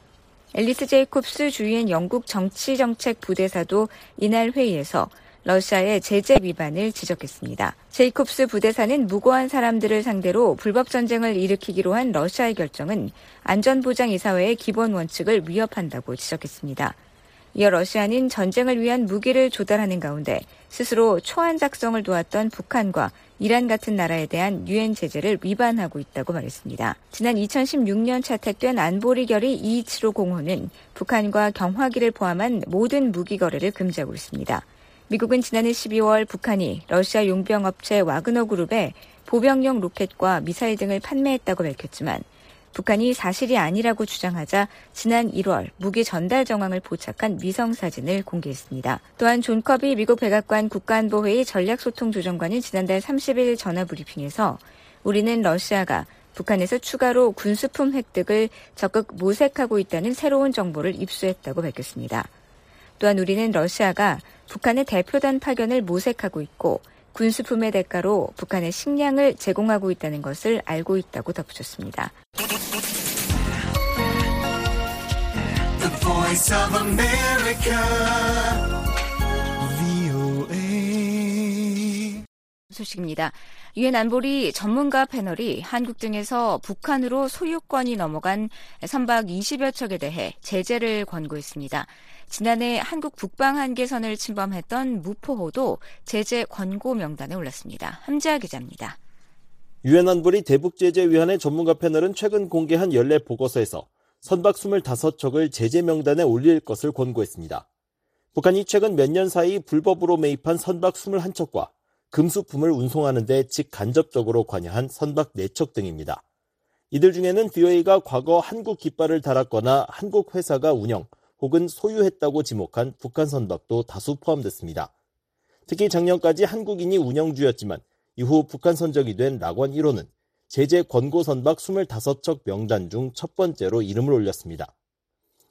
앨리스 제이콥스 주유엔 영국 정치정책 부대사도 이날 회의에서 러시아의 제재 위반을 지적했습니다. 제이콥스 부대사는 무고한 사람들을 상대로 불법 전쟁을 일으키기로 한 러시아의 결정은 안전보장이사회의 기본 원칙을 위협한다고 지적했습니다. 이어 러시아는 전쟁을 위한 무기를 조달하는 가운데 스스로 초안 작성을 도왔던 북한과 이란 같은 나라에 대한 유엔 제재를 위반하고 있다고 말했습니다. 지난 2016년 채택된 안보리 결의 275 공호는 북한과 경화기를 포함한 모든 무기 거래를 금지하고 있습니다. 미국은 지난해 12월 북한이 러시아 용병업체 와그너 그룹에 보병용 로켓과 미사일 등을 판매했다고 밝혔지만 북한이 사실이 아니라고 주장하자 지난 1월 무기 전달 정황을 포착한 위성 사진을 공개했습니다. 또한 존 커비 미국 백악관 국가안보회의 전략소통조정관은 지난달 30일 전화브리핑에서 우리는 러시아가 북한에서 추가로 군수품 획득을 적극 모색하고 있다는 새로운 정보를 입수했다고 밝혔습니다. 또한 우리는 러시아가 북한에 대표단 파견을 모색하고 있고 군수품의 대가로 북한에 식량을 제공하고 있다는 것을 알고 있다고 덧붙였습니다. 소식입니다. 유엔 안보리 전문가 패널이 한국 등에서 북한으로 소유권이 넘어간 선박 20여 척에 대해 제재를 권고했습니다. 지난해 한국 북방 한계선을 침범했던 무포호도 제재 권고 명단에 올랐습니다. 함지아 기자입니다. 유엔 안보리 대북 제재 위원회 전문가 패널은 최근 공개한 연례 보고서에서 선박 25척을 제재 명단에 올릴 것을 권고했습니다. 북한이 최근 몇 년 사이 불법으로 매입한 선박 21척과 금수품을 운송하는 데 직간접적으로 관여한 선박 4척 등입니다. 이들 중에는 BOA가 과거 한국 깃발을 달았거나 한국 회사가 운영 혹은 소유했다고 지목한 북한 선박도 다수 포함됐습니다. 특히 작년까지 한국인이 운영주였지만 이후 북한 선적이 된 락원 1호는 제재 권고 선박 25척 명단 중 첫 번째로 이름을 올렸습니다.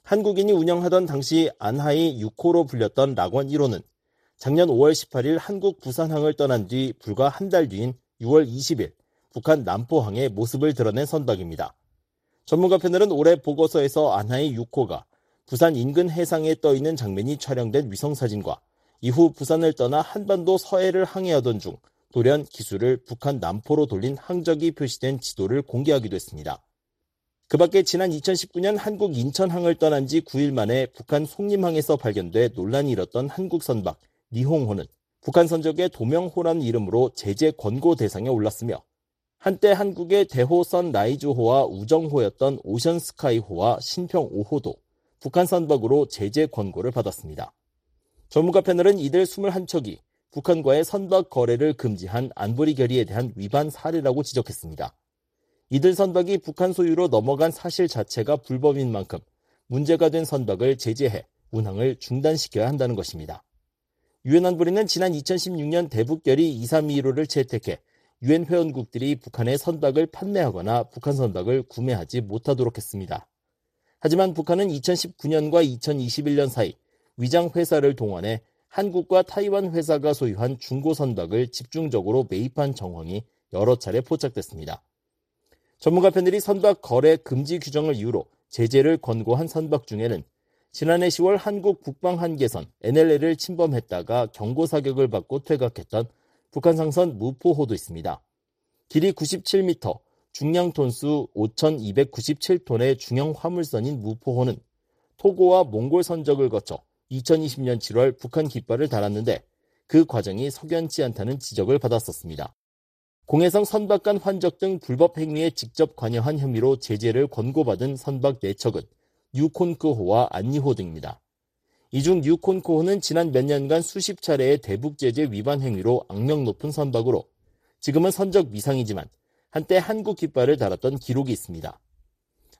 한국인이 운영하던 당시 안하이 6호로 불렸던 락원 1호는 작년 5월 18일 한국 부산항을 떠난 뒤 불과 한 달 뒤인 6월 20일 북한 남포항의 모습을 드러낸 선박입니다. 전문가 패널은 올해 보고서에서 안하이 6호가 부산 인근 해상에 떠 있는 장면이 촬영된 위성 사진과 이후 부산을 떠나 한반도 서해를 항해하던 중 돌연 기술을 북한 남포로 돌린 항적이 표시된 지도를 공개하기도 했습니다. 그 밖에 지난 2019년 한국 인천항을 떠난 지 9일 만에 북한 송림항에서 발견돼 논란이 일었던 한국 선박 니홍호는 북한 선적의 도명호라는 이름으로 제재 권고 대상에 올랐으며 한때 한국의 대호선 라이즈호와 우정호였던 오션스카이호와 신평 5호도 북한 선박으로 제재 권고를 받았습니다. 전문가 패널은 이들 21척이 북한과의 선박 거래를 금지한 안보리 결의에 대한 위반 사례라고 지적했습니다. 이들 선박이 북한 소유로 넘어간 사실 자체가 불법인 만큼 문제가 된 선박을 제재해 운항을 중단시켜야 한다는 것입니다. 유엔 안보리는 지난 2016년 대북결의 2325를 채택해 유엔 회원국들이 북한의 선박을 판매하거나 북한 선박을 구매하지 못하도록 했습니다. 하지만 북한은 2019년과 2021년 사이 위장 회사를 동원해 한국과 타이완 회사가 소유한 중고 선박을 집중적으로 매입한 정황이 여러 차례 포착됐습니다. 전문가 패널이 선박 거래 금지 규정을 이유로 제재를 권고한 선박 중에는 지난해 10월 한국 북방 한계선 NLL을 침범했다가 경고 사격을 받고 퇴각했던 북한 상선 무포호도 있습니다. 길이 97m, 중량 톤수 5,297톤의 중형 화물선인 무포호는 토고와 몽골 선적을 거쳐 2020년 7월 북한 깃발을 달았는데 그 과정이 석연치 않다는 지적을 받았었습니다. 공해성 선박 간 환적 등 불법 행위에 직접 관여한 혐의로 제재를 권고받은 선박 4척은 뉴콘크호와 안니호 등입니다. 이 중 뉴콘크호는 지난 몇 년간 수십 차례의 대북 제재 위반 행위로 악명 높은 선박으로 지금은 선적 미상이지만 한때 한국 깃발을 달았던 기록이 있습니다.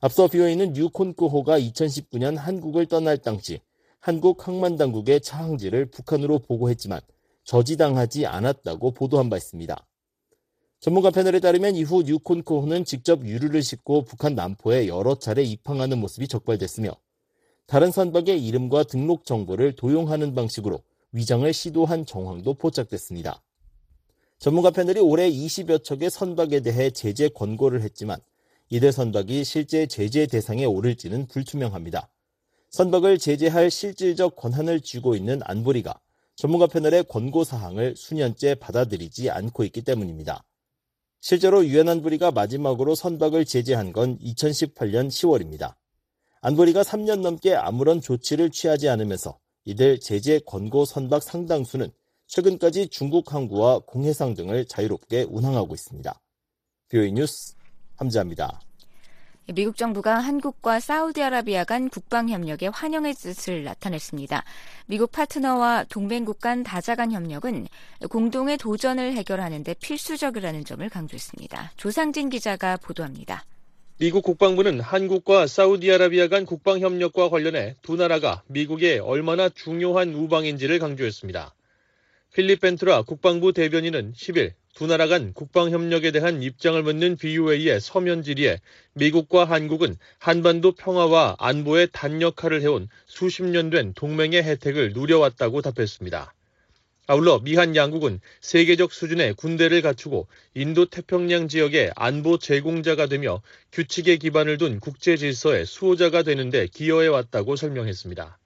앞서 비오이는 뉴콘크호가 2019년 한국을 떠날 당시 한국 항만당국의 차항지를 북한으로 보고했지만 저지당하지 않았다고 보도한 바 있습니다. 전문가 패널에 따르면 이후 뉴콘코호는 직접 유류를 싣고 북한 남포에 여러 차례 입항하는 모습이 적발됐으며 다른 선박의 이름과 등록 정보를 도용하는 방식으로 위장을 시도한 정황도 포착됐습니다. 전문가 패널이 올해 20여 척의 선박에 대해 제재 권고를 했지만 이들 선박이 실제 제재 대상에 오를지는 불투명합니다. 선박을 제재할 실질적 권한을 쥐고 있는 안보리가 전문가 패널의 권고 사항을 수년째 받아들이지 않고 있기 때문입니다. 실제로 유엔 안보리가 마지막으로 선박을 제재한 건 2018년 10월입니다. 안보리가 3년 넘게 아무런 조치를 취하지 않으면서 이들 제재 권고 선박 상당수는 최근까지 중국 항구와 공해상 등을 자유롭게 운항하고 있습니다. 뷰이 뉴스 함지합니다. 미국 정부가 한국과 사우디아라비아 간 국방협력에 환영의 뜻을 나타냈습니다. 미국 파트너와 동맹국 간 다자간 협력은 공동의 도전을 해결하는 데 필수적이라는 점을 강조했습니다. 조상진 기자가 보도합니다. 미국 국방부는 한국과 사우디아라비아 간 국방협력과 관련해 두 나라가 미국에 얼마나 중요한 우방인지를 강조했습니다. 필립 벤트라 국방부 대변인은 10일 두 나라 간 국방협력에 대한 입장을 묻는 BOA의 서면 질의에 미국과 한국은 한반도 평화와 안보에 단역할을 해온 수십 년 된 동맹의 혜택을 누려왔다고 답했습니다. 아울러 미한 양국은 세계적 수준의 군대를 갖추고 인도 태평양 지역의 안보 제공자가 되며 규칙에 기반을 둔 국제 질서의 수호자가 되는데 기여해 왔다고 설명했습니다.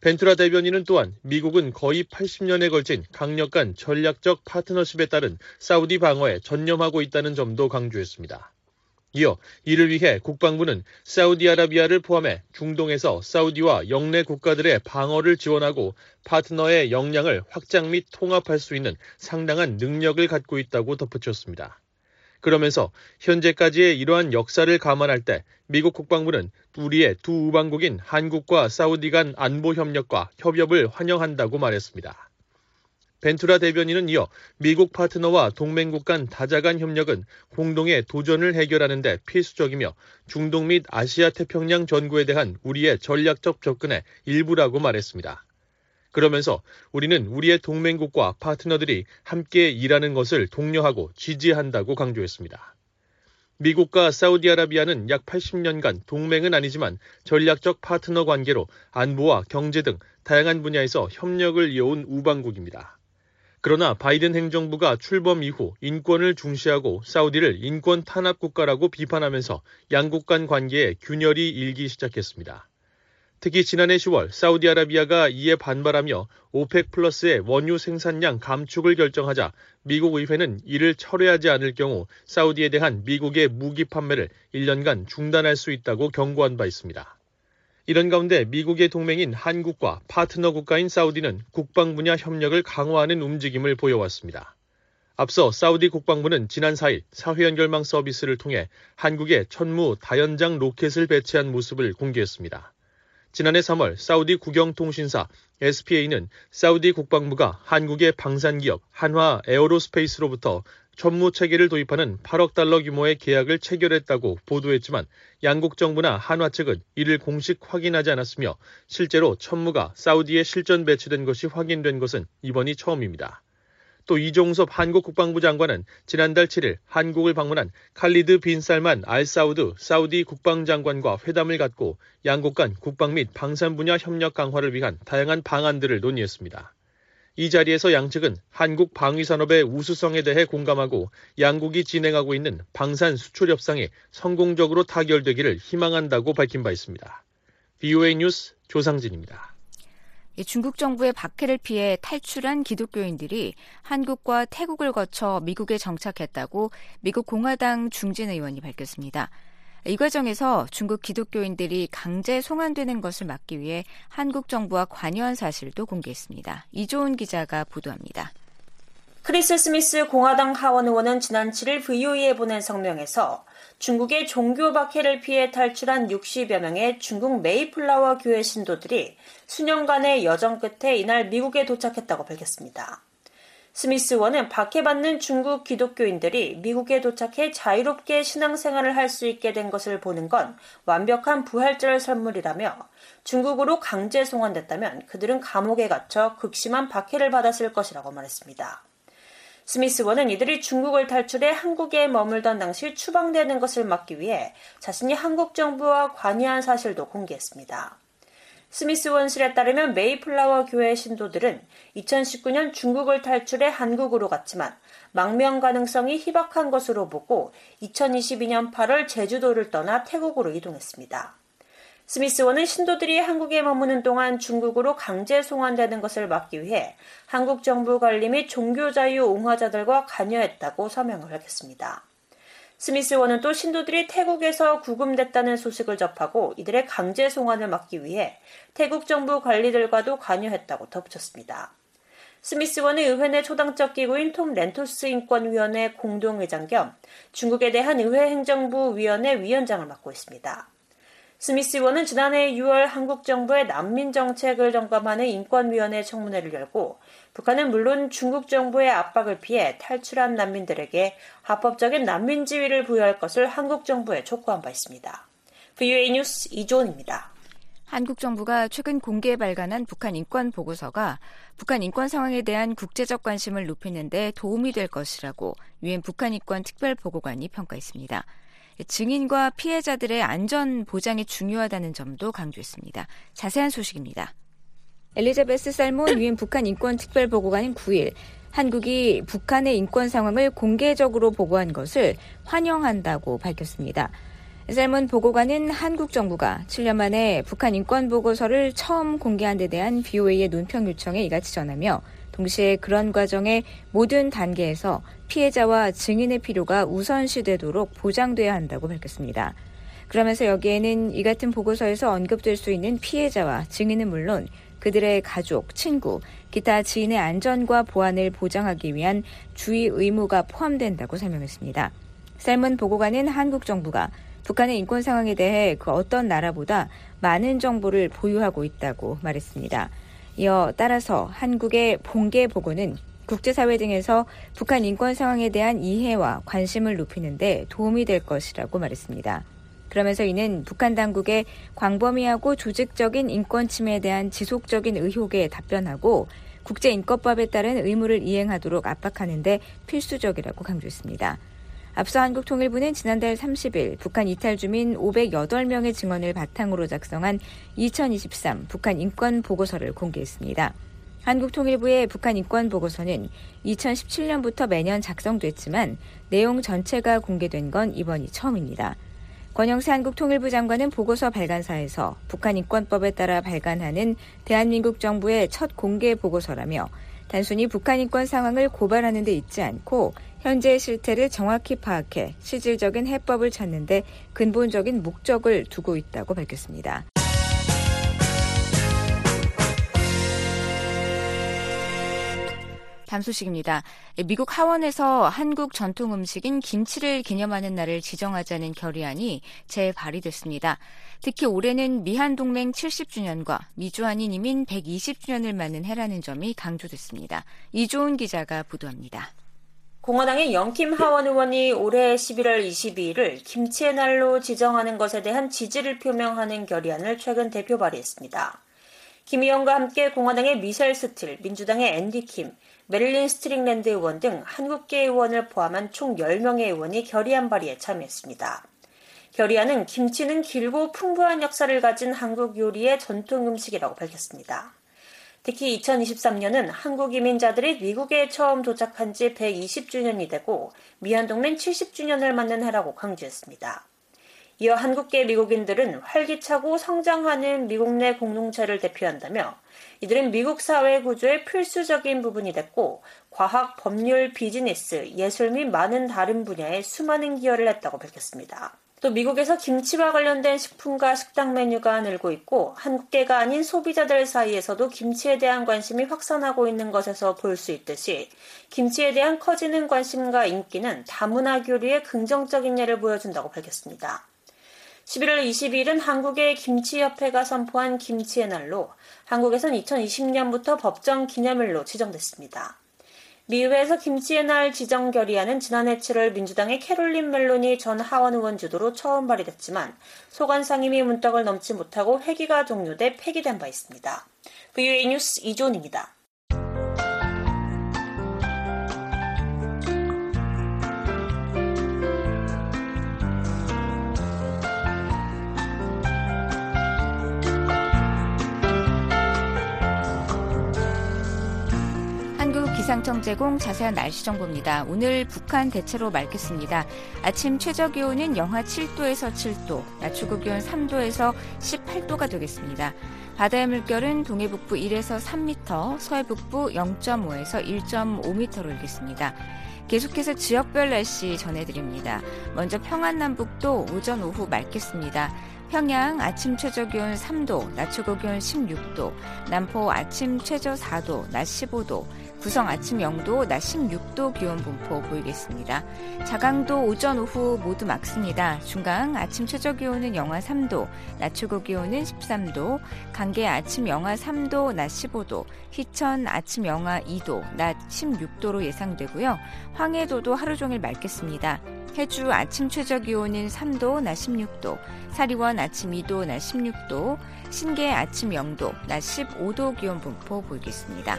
벤투라 대변인은 또한 미국은 거의 80년에 걸친 강력한 전략적 파트너십에 따른 사우디 방어에 전념하고 있다는 점도 강조했습니다. 이어 이를 위해 국방부는 사우디아라비아를 포함해 중동에서 사우디와 영내 국가들의 방어를 지원하고 파트너의 역량을 확장 및 통합할 수 있는 상당한 능력을 갖고 있다고 덧붙였습니다. 그러면서 현재까지의 이러한 역사를 감안할 때 미국 국방부는 우리의 두 우방국인 한국과 사우디 간 안보 협력과 협업을 환영한다고 말했습니다. 벤투라 대변인은 이어 미국 파트너와 동맹국 간 다자간 협력은 공동의 도전을 해결하는 데 필수적이며 중동 및 아시아 태평양 전구에 대한 우리의 전략적 접근의 일부라고 말했습니다. 그러면서 우리는 우리의 동맹국과 파트너들이 함께 일하는 것을 독려하고 지지한다고 강조했습니다. 미국과 사우디아라비아는 약 80년간 동맹은 아니지만 전략적 파트너 관계로 안보와 경제 등 다양한 분야에서 협력을 이어온 우방국입니다. 그러나 바이든 행정부가 출범 이후 인권을 중시하고 사우디를 인권 탄압 국가라고 비판하면서 양국 간 관계에 균열이 일기 시작했습니다. 특히 지난해 10월 사우디아라비아가 이에 반발하며 오펙 플러스의 원유 생산량 감축을 결정하자 미국 의회는 이를 철회하지 않을 경우 사우디에 대한 미국의 무기 판매를 1년간 중단할 수 있다고 경고한 바 있습니다. 이런 가운데 미국의 동맹인 한국과 파트너 국가인 사우디는 국방 분야 협력을 강화하는 움직임을 보여왔습니다. 앞서 사우디 국방부는 지난 4일 사회연결망 서비스를 통해 한국에 천무 다연장 로켓을 배치한 모습을 공개했습니다. 지난해 3월 사우디 국영통신사 SPA는 사우디 국방부가 한국의 방산기업 한화 에어로스페이스로부터 전무 체계를 도입하는 8억 달러 규모의 계약을 체결했다고 보도했지만 양국 정부나 한화 측은 이를 공식 확인하지 않았으며 실제로 천무가 사우디에 실전 배치된 것이 확인된 것은 이번이 처음입니다. 또 이종섭 한국 국방부 장관은 지난달 7일 한국을 방문한 칼리드 빈 살만 알 사우드 사우디 국방장관과 회담을 갖고 양국 간 국방 및 방산 분야 협력 강화를 위한 다양한 방안들을 논의했습니다. 이 자리에서 양측은 한국 방위산업의 우수성에 대해 공감하고 양국이 진행하고 있는 방산 수출 협상이 성공적으로 타결되기를 희망한다고 밝힌 바 있습니다. BOA 뉴스 조상진입니다. 중국 정부의 박해를 피해 탈출한 기독교인들이 한국과 태국을 거쳐 미국에 정착했다고 미국 공화당 중진 의원이 밝혔습니다. 이 과정에서 중국 기독교인들이 강제 송환되는 것을 막기 위해 한국 정부와 관여한 사실도 공개했습니다. 이조은 기자가 보도합니다. 크리스 스미스 공화당 하원 의원은 지난 7일 VOA에 보낸 성명에서 중국의 종교 박해를 피해 탈출한 60여 명의 중국 메이플라워 교회 신도들이 수년간의 여정 끝에 이날 미국에 도착했다고 밝혔습니다. 스미스원은 박해받는 중국 기독교인들이 미국에 도착해 자유롭게 신앙생활을 할 수 있게 된 것을 보는 건 완벽한 부활절 선물이라며 중국으로 강제 송환됐다면 그들은 감옥에 갇혀 극심한 박해를 받았을 것이라고 말했습니다. 스미스원은 이들이 중국을 탈출해 한국에 머물던 당시 추방되는 것을 막기 위해 자신이 한국 정부와 관여한 사실도 공개했습니다. 스미스 원실에 따르면 메이플라워 교회 신도들은 2019년 중국을 탈출해 한국으로 갔지만 망명 가능성이 희박한 것으로 보고 2022년 8월 제주도를 떠나 태국으로 이동했습니다. 스미스원은 신도들이 한국에 머무는 동안 중국으로 강제 송환되는 것을 막기 위해 한국 정부 관리 및 종교자유 옹화자들과 관여했다고 서명을 하겠습니다. 스미스원은 또 신도들이 태국에서 구금됐다는 소식을 접하고 이들의 강제 송환을 막기 위해 태국 정부 관리들과도 관여했다고 덧붙였습니다. 스미스원은 의회 내 초당적 기구인 톰 렌토스 인권위원회 공동의장 겸 중국에 대한 의회 행정부 위원회 위원장을 맡고 있습니다. 스미스 의원은 지난해 6월 한국 정부의 난민 정책을 점검하는 인권위원회 청문회를 열고 북한은 물론 중국 정부의 압박을 피해 탈출한 난민들에게 합법적인 난민 지위를 부여할 것을 한국 정부에 촉구한 바 있습니다. VOA 뉴스 이조은입니다. 한국 정부가 최근 공개 발간한 북한 인권 보고서가 북한 인권 상황에 대한 국제적 관심을 높이는 데 도움이 될 것이라고 유엔 북한 인권 특별 보고관이 평가했습니다. 증인과 피해자들의 안전 보장이 중요하다는 점도 강조했습니다. 자세한 소식입니다. 엘리자베스 살몬 유엔 북한 인권 특별보고관은 9일 한국이 북한의 인권 상황을 공개적으로 보고한 것을 환영한다고 밝혔습니다. 셀문 보고관은 한국 정부가 7년 만에 북한 인권 보고서를 처음 공개한 데 대한 BOA의 논평 요청에 이같이 전하며 동시에 그런 과정의 모든 단계에서 피해자와 증인의 필요가 우선시되도록 보장돼야 한다고 밝혔습니다. 그러면서 여기에는 이 같은 보고서에서 언급될 수 있는 피해자와 증인은 물론 그들의 가족, 친구, 기타 지인의 안전과 보안을 보장하기 위한 주의 의무가 포함된다고 설명했습니다. 셀문 보고관은 한국 정부가 북한의 인권 상황에 대해 그 어떤 나라보다 많은 정보를 보유하고 있다고 말했습니다. 이어 따라서 한국의 본계 보고는 국제사회 등에서 북한 인권 상황에 대한 이해와 관심을 높이는데 도움이 될 것이라고 말했습니다. 그러면서 이는 북한 당국의 광범위하고 조직적인 인권 침해에 대한 지속적인 의혹에 답변하고 국제인권법에 따른 의무를 이행하도록 압박하는데 필수적이라고 강조했습니다. 앞서 한국통일부는 지난달 30일 북한 이탈 주민 508명의 증언을 바탕으로 작성한 2023 북한 인권 보고서를 공개했습니다. 한국통일부의 북한 인권 보고서는 2017년부터 매년 작성됐지만 내용 전체가 공개된 건 이번이 처음입니다. 권영세 한국통일부 장관은 보고서 발간사에서 북한 인권법에 따라 발간하는 대한민국 정부의 첫 공개 보고서라며 단순히 북한 인권 상황을 고발하는 데 있지 않고 현재의 실태를 정확히 파악해 실질적인 해법을 찾는데 근본적인 목적을 두고 있다고 밝혔습니다. 다음 소식입니다. 미국 하원에서 한국 전통 음식인 김치를 기념하는 날을 지정하자는 결의안이 재발의됐습니다. 특히 올해는 미한 동맹 70주년과 미주한인 이민 120주년을 맞는 해라는 점이 강조됐습니다. 이조은 기자가 보도합니다. 공화당의 영킴 하원 의원이 올해 11월 22일을 김치의 날로 지정하는 것에 대한 지지를 표명하는 결의안을 최근 대표 발의했습니다. 김 의원과 함께 공화당의 미셸 스틸, 민주당의 앤디 킴, 메릴린 스트릭랜드 의원 등 한국계 의원을 포함한 총 10명의 의원이 결의안 발의에 참여했습니다. 결의안은 김치는 길고 풍부한 역사를 가진 한국 요리의 전통 음식이라고 밝혔습니다. 특히 2023년은 한국 이민자들이 미국에 처음 도착한 지 120주년이 되고 미얀동맹 70주년을 맞는 해라고 강조했습니다. 이어 한국계 미국인들은 활기차고 성장하는 미국 내 공동체를 대표한다며 이들은 미국 사회 구조의 필수적인 부분이 됐고 과학, 법률, 비즈니스, 예술 및 많은 다른 분야에 수많은 기여를 했다고 밝혔습니다. 또 미국에서 김치와 관련된 식품과 식당 메뉴가 늘고 있고 한국계가 아닌 소비자들 사이에서도 김치에 대한 관심이 확산하고 있는 것에서 볼 수 있듯이 김치에 대한 커지는 관심과 인기는 다문화 교류의 긍정적인 예를 보여준다고 밝혔습니다. 11월 22일은 한국의 김치협회가 선포한 김치의 날로 한국에선 2020년부터 법정 기념일로 지정됐습니다. 미의회에서 김치의 날 지정 결의안은 지난해 7월 민주당의 캐롤린 멜로니 전 하원 의원 주도로 처음 발의됐지만 소관 상임위 문턱을 넘지 못하고 회기가 종료돼 폐기된 바 있습니다. VUA 뉴스 이존입니다. 기상청 제공 자세한 날씨 정보입니다. 오늘 북한 대체로 맑겠습니다. 아침 최저 기온은 영하 7도에서 7도, 낮 최고 기온 3도에서 18도가 되겠습니다. 바다의 물결은 동해 북부 1에서 3m, 서해 북부 0.5에서 1.5m로 일겠습니다. 계속해서 지역별 날씨 전해드립니다. 먼저 평안남북도 오전 오후 맑겠습니다. 평양 아침 최저 기온 3도, 낮 최고 기온 16도, 남포 아침 최저 4도, 낮 15도, 구성 아침 0도, 낮 16도 기온 분포 보이겠습니다. 자강도 오전 오후 모두 맑습니다. 중강 아침 최저 기온은 영하 3도, 낮 최고 기온은 13도, 강계 아침 영하 3도, 낮 15도, 희천 아침 영하 2도, 낮 16도로 예상되고요. 황해도도 하루 종일 맑겠습니다. 해주 아침 최저 기온은 3도, 낮 16도, 사리원 아침 2도, 낮 16도, 신계 아침 0도, 낮 15도 기온 분포 보이겠습니다.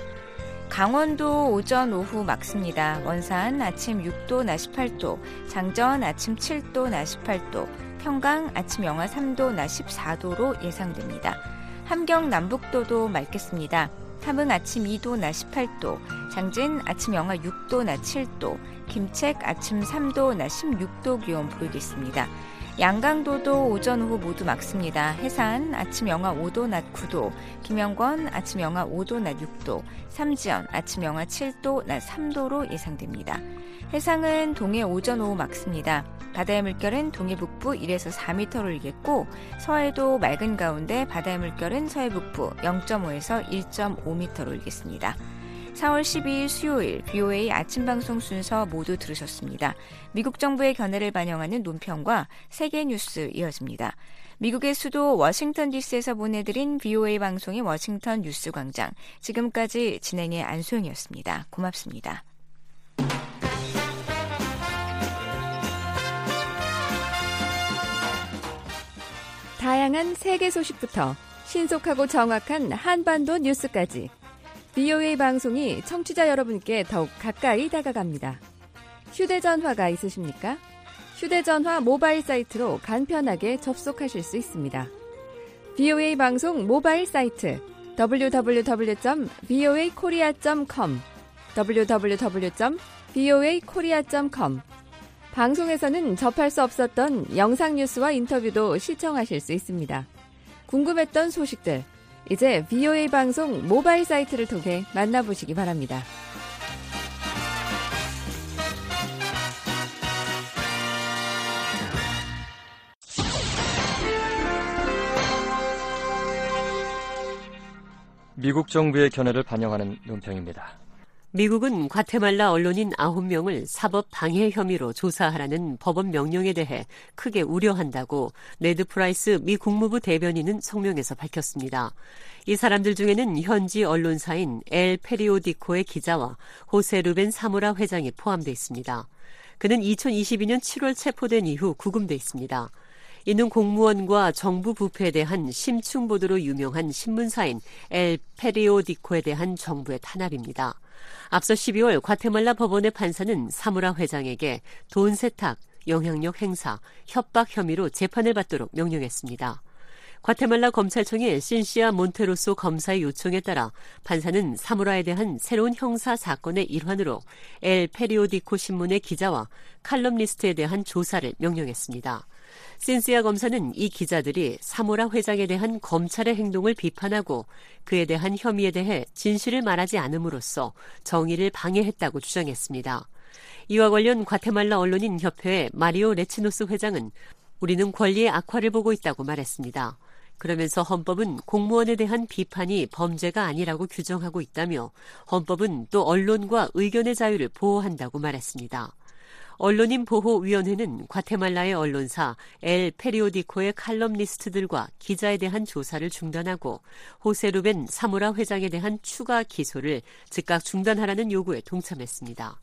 강원도 오전 오후 맑습니다. 원산 아침 6도 나 18도, 장전 아침 7도 나 18도, 평강 아침 영하 3도 나 14도로 예상됩니다. 함경 남북도도 맑겠습니다. 함흥 아침 2도 나 18도, 장진 아침 영하 6도 나 7도, 김책 아침 3도 나 16도 기온 보이겠습니다. 양강도도 오전 오후 모두 막습니다. 해산 아침 영하 5도 낮 9도, 김영권 아침 영하 5도 낮 6도, 삼지연 아침 영하 7도 낮 3도로 예상됩니다. 해상은 동해 오전 오후 막습니다. 바다의 물결은 동해 북부 1에서 4m로 일겠고 서해도 맑은 가운데 바다의 물결은 서해 북부 0.5에서 1.5m로 일겠습니다. 4월 12일 수요일 BOA 아침 방송 순서 모두 들으셨습니다. 미국 정부의 견해를 반영하는 논평과 세계 뉴스 이어집니다. 미국의 수도 워싱턴 DC에서 보내드린 BOA 방송의 워싱턴 뉴스 광장. 지금까지 진행의 안소영이었습니다. 고맙습니다. 다양한 세계 소식부터 신속하고 정확한 한반도 뉴스까지 VOA 방송이 청취자 여러분께 더욱 가까이 다가갑니다. 휴대전화가 있으십니까? 휴대전화 모바일 사이트로 간편하게 접속하실 수 있습니다. VOA 방송 모바일 사이트 www.voakorea.com www.voakorea.com 방송에서는 접할 수 없었던 영상 뉴스와 인터뷰도 시청하실 수 있습니다. 궁금했던 소식들 이제 VOA 방송 모바일 사이트를 통해 만나보시기 바랍니다. 미국 정부의 견해를 반영하는 논평입니다. 미국은 과테말라 언론인 9명을 사법 방해 혐의로 조사하라는 법원 명령에 대해 크게 우려한다고 네드 프라이스 미 국무부 대변인은 성명에서 밝혔습니다. 이 사람들 중에는 현지 언론사인 엘 페리오디코의 기자와 호세 루벤 사무라 회장이 포함돼 있습니다. 그는 2022년 7월 체포된 이후 구금돼 있습니다. 이는 공무원과 정부 부패에 대한 심층 보도로 유명한 신문사인 엘 페리오디코에 대한 정부의 탄압입니다. 앞서 12월 과테말라 법원의 판사는 사무라 회장에게 돈 세탁, 영향력 행사, 협박 혐의로 재판을 받도록 명령했습니다. 과테말라 검찰청의 신시아 몬테로소 검사의 요청에 따라 판사는 사무라에 대한 새로운 형사 사건의 일환으로 엘 페리오디코 신문의 기자와 칼럼니스트에 대한 조사를 명령했습니다. 신시아 검사는 이 기자들이 사무라 회장에 대한 검찰의 행동을 비판하고 그에 대한 혐의에 대해 진실을 말하지 않음으로써 정의를 방해했다고 주장했습니다. 이와 관련 과테말라 언론인 협회의 마리오 레치노스 회장은 우리는 권리의 악화를 보고 있다고 말했습니다. 그러면서 헌법은 공무원에 대한 비판이 범죄가 아니라고 규정하고 있다며 헌법은 또 언론과 의견의 자유를 보호한다고 말했습니다. 언론인 보호위원회는 과테말라의 언론사 엘 페리오디코의 칼럼니스트들과 기자에 대한 조사를 중단하고 호세루벤 사무라 회장에 대한 추가 기소를 즉각 중단하라는 요구에 동참했습니다.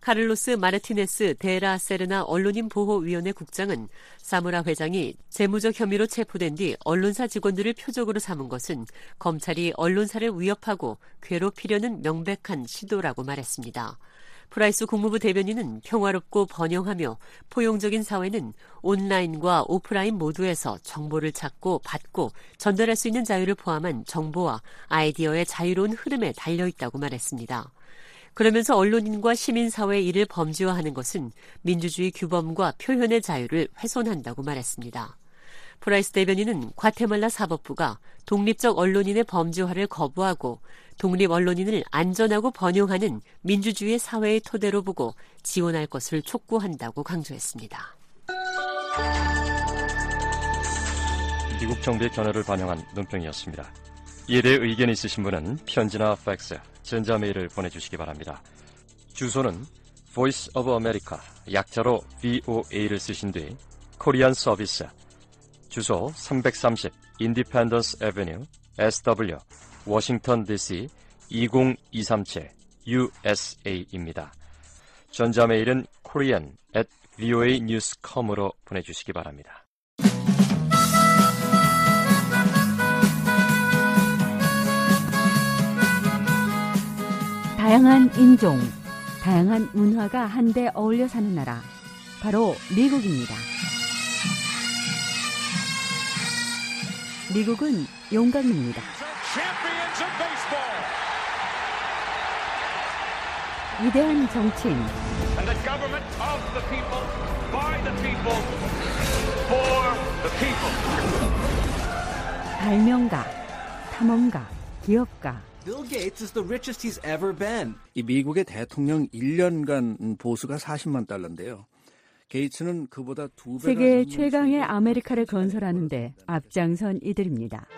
카를로스 마르티네스 데라 세르나 언론인 보호위원회 국장은 사무라 회장이 재무적 혐의로 체포된 뒤 언론사 직원들을 표적으로 삼은 것은 검찰이 언론사를 위협하고 괴롭히려는 명백한 시도라고 말했습니다. 프라이스 국무부 대변인은 평화롭고 번영하며 포용적인 사회는 온라인과 오프라인 모두에서 정보를 찾고 받고 전달할 수 있는 자유를 포함한 정보와 아이디어의 자유로운 흐름에 달려 있다고 말했습니다. 그러면서 언론인과 시민사회의 일을 범죄화하는 것은 민주주의 규범과 표현의 자유를 훼손한다고 말했습니다. 프라이스 대변인은 과테말라 사법부가 독립적 언론인의 범죄화를 거부하고 독립 언론인을 안전하고 번영하는 민주주의 사회의 토대로 보고 지원할 것을 촉구한다고 강조했습니다. 미국 정부의 견해를 반영한 논평이었습니다. 이에 대해 의견이 있으신 분은 편지나 팩스, 전자메일을 보내주시기 바랍니다. 주소는 Voice of America, 약자로 VOA를 쓰신 뒤 Korean Service, 주소 330 Independence Avenue SW Washington DC 20237 USA입니다. 전자메일은 korean at voanews.com으로 보내주시기 바랍니다. 다양한 인종, 다양한 문화가 한데 어울려 사는 나라, 바로 미국입니다. 미국은 용감입니다. 위대한 정치인, and the government of the people, by the people, for the people. 발명가, 탐험가, 기업가. Bill Gates is the richest he's ever been. 이 미국의 대통령 1년간 보수가 40만 달러인데요. 게이츠는 그보다 두 배. 세계 최강의 아메리카를 건설하는데 앞장선 이들입니다.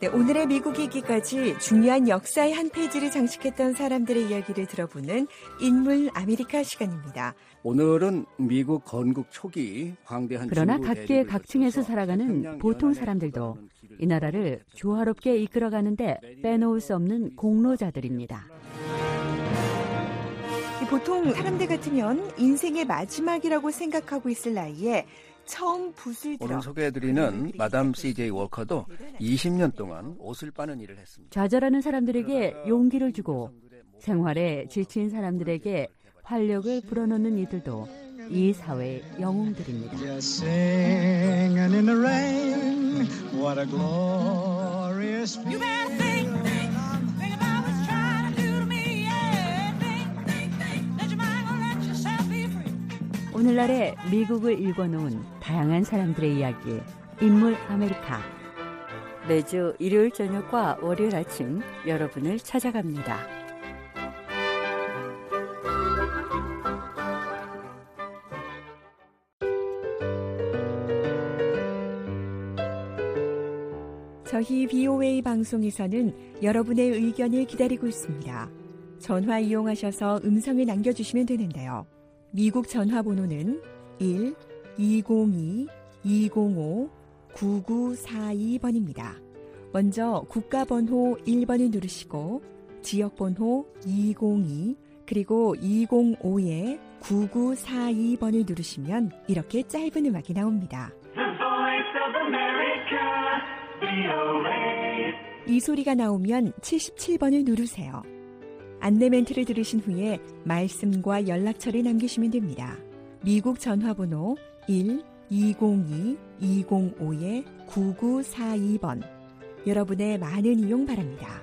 네, 오늘의 미국이 있기까지 중요한 역사의 한 페이지를 장식했던 사람들의 이야기를 들어보는 인물 아메리카 시간입니다. 오늘은 미국 건국 초기 광대한 그러나 각계 각층에서 살아가는 보통 사람들도 이 나라를 조화롭게 이끌어가는데 빼놓을 수 없는 공로자들입니다. 보통 사람들 같으면 인생의 마지막이라고 생각하고 있을 나이에 처음 붓을 들어 오늘 소개해드리는 마담 C.J. 워커도 20년 동안 옷을 빠는 일을 했습니다. 좌절하는 사람들에게 용기를 주고 생활에 지친 사람들에게 활력을 불어넣는 이들도 이 사회의 영웅들입니다. 오늘날의 미국을 일궈놓은 다양한 사람들의 이야기 인물 아메리카 매주 일요일 저녁과 월요일 아침 여러분을 찾아갑니다. 저희 VOA 방송에서는 여러분의 의견을 기다리고 있습니다. 전화 이용하셔서 음성을 남겨주시면 되는데요. 미국 전화번호는 1 202 205 9942번입니다. 먼저 국가번호 1번을 누르시고 지역번호 202 그리고 205에 9942번을 누르시면 이렇게 짧은 음악이 나옵니다. 이 소리가 나오면 77번을 누르세요. 안내 멘트를 들으신 후에 말씀과 연락처를 남기시면 됩니다. 미국 전화번호 1-202-205-9942번. 여러분의 많은 이용 바랍니다.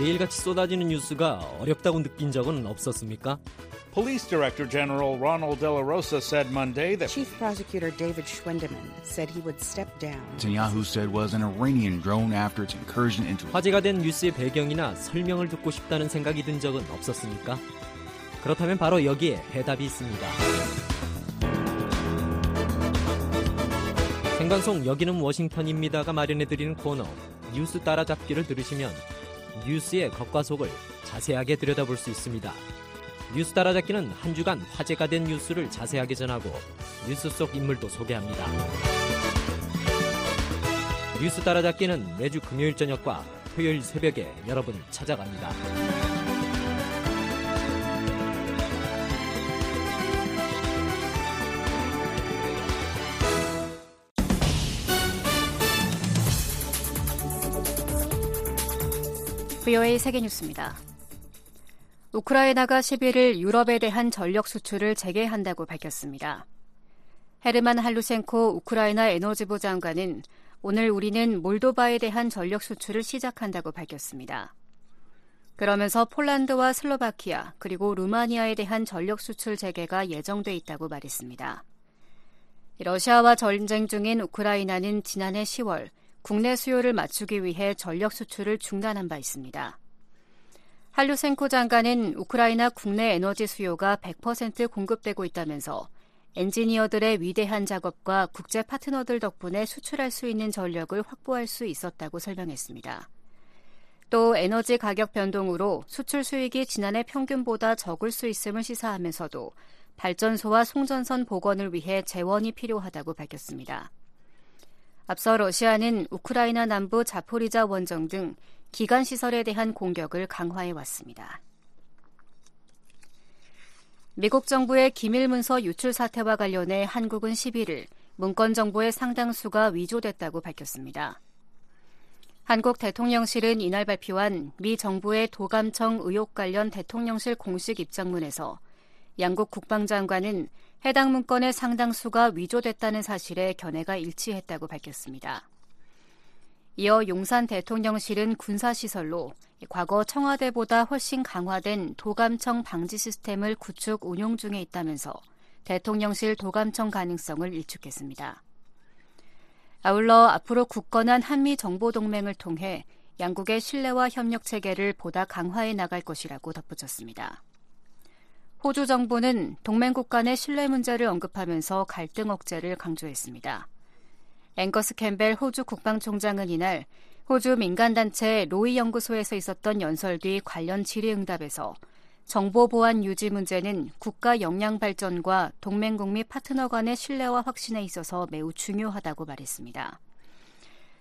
매일같이 쏟아지는 뉴스가 어렵다고 느낀 적은 없었습니까? Police Director General Ronald De La Rosa said Monday that Chief Prosecutor David Schwendeman said he would step down. Netanyahu said was an Iranian drone after its incursion into 화제가 된 뉴스의 배경이나 설명을 듣고 싶다는 생각이 든 적은 없었습니까? 그렇다면 바로 여기에 해답이 있습니다. 생방송 여기는 워싱턴입니다가 마련해드리는 코너 뉴스 따라잡기를 들으시면 뉴스의 겉과 속을 자세하게 들여다볼 수 있습니다. 뉴스 따라잡기는 한 주간 화제가 된 뉴스를 자세하게 전하고 뉴스 속 인물도 소개합니다. 뉴스 따라잡기는 매주 금요일 저녁과 토요일 새벽에 여러분 찾아갑니다. VOA 세계뉴스입니다. 우크라이나가 11일 유럽에 대한 전력 수출을 재개한다고 밝혔습니다. 헤르만 할루센코 우크라이나 에너지부 장관은 오늘 우리는 몰도바에 대한 전력 수출을 시작한다고 밝혔습니다. 그러면서 폴란드와 슬로바키아 그리고 루마니아에 대한 전력 수출 재개가 예정돼 있다고 말했습니다. 러시아와 전쟁 중인 우크라이나는 지난해 10월 국내 수요를 맞추기 위해 전력 수출을 중단한 바 있습니다. 할루센코 장관은 우크라이나 국내 에너지 수요가 100% 공급되고 있다면서 엔지니어들의 위대한 작업과 국제 파트너들 덕분에 수출할 수 있는 전력을 확보할 수 있었다고 설명했습니다. 또 에너지 가격 변동으로 수출 수익이 지난해 평균보다 적을 수 있음을 시사하면서도 발전소와 송전선 복원을 위해 재원이 필요하다고 밝혔습니다. 앞서 러시아는 우크라이나 남부 자포리자 원정 등 기간 시설에 대한 공격을 강화해 왔습니다. 미국 정부의 기밀 문서 유출 사태와 관련해 한국은 11일 문건 정보의 상당수가 위조됐다고 밝혔습니다. 한국 대통령실은 이날 발표한 미 정부의 도감청 의혹 관련 대통령실 공식 입장문에서 양국 국방장관은 해당 문건의 상당수가 위조됐다는 사실에 견해가 일치했다고 밝혔습니다. 이어 용산 대통령실은 군사시설로 과거 청와대보다 훨씬 강화된 도감청 방지 시스템을 구축 운용 중에 있다면서 대통령실 도감청 가능성을 일축했습니다. 아울러 앞으로 굳건한 한미 정보 동맹을 통해 양국의 신뢰와 협력 체계를 보다 강화해 나갈 것이라고 덧붙였습니다. 호주 정부는 동맹국 간의 신뢰 문제를 언급하면서 갈등 억제를 강조했습니다. 앵거스 캠벨 호주 국방총장은 이날 호주 민간단체 로이 연구소에서 있었던 연설 뒤 관련 질의응답에서 정보 보안 유지 문제는 국가 역량 발전과 동맹국 및 파트너 간의 신뢰와 확신에 있어서 매우 중요하다고 말했습니다.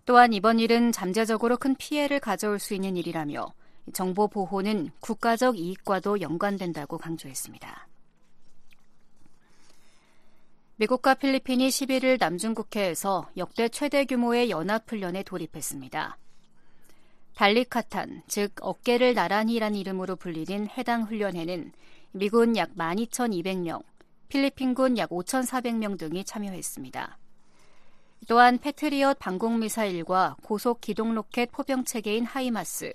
또한 이번 일은 잠재적으로 큰 피해를 가져올 수 있는 일이라며 정보 보호는 국가적 이익과도 연관된다고 강조했습니다. 미국과 필리핀이 11일 남중국해에서 역대 최대 규모의 연합훈련에 돌입했습니다. 발리카탄, 즉 어깨를 나란히란 이름으로 불리는 해당 훈련에는 미군 약 12,200명, 필리핀군 약 5,400명 등이 참여했습니다. 또한 패트리엇 방공미사일과 고속 기동 로켓 포병 체계인 하이마스,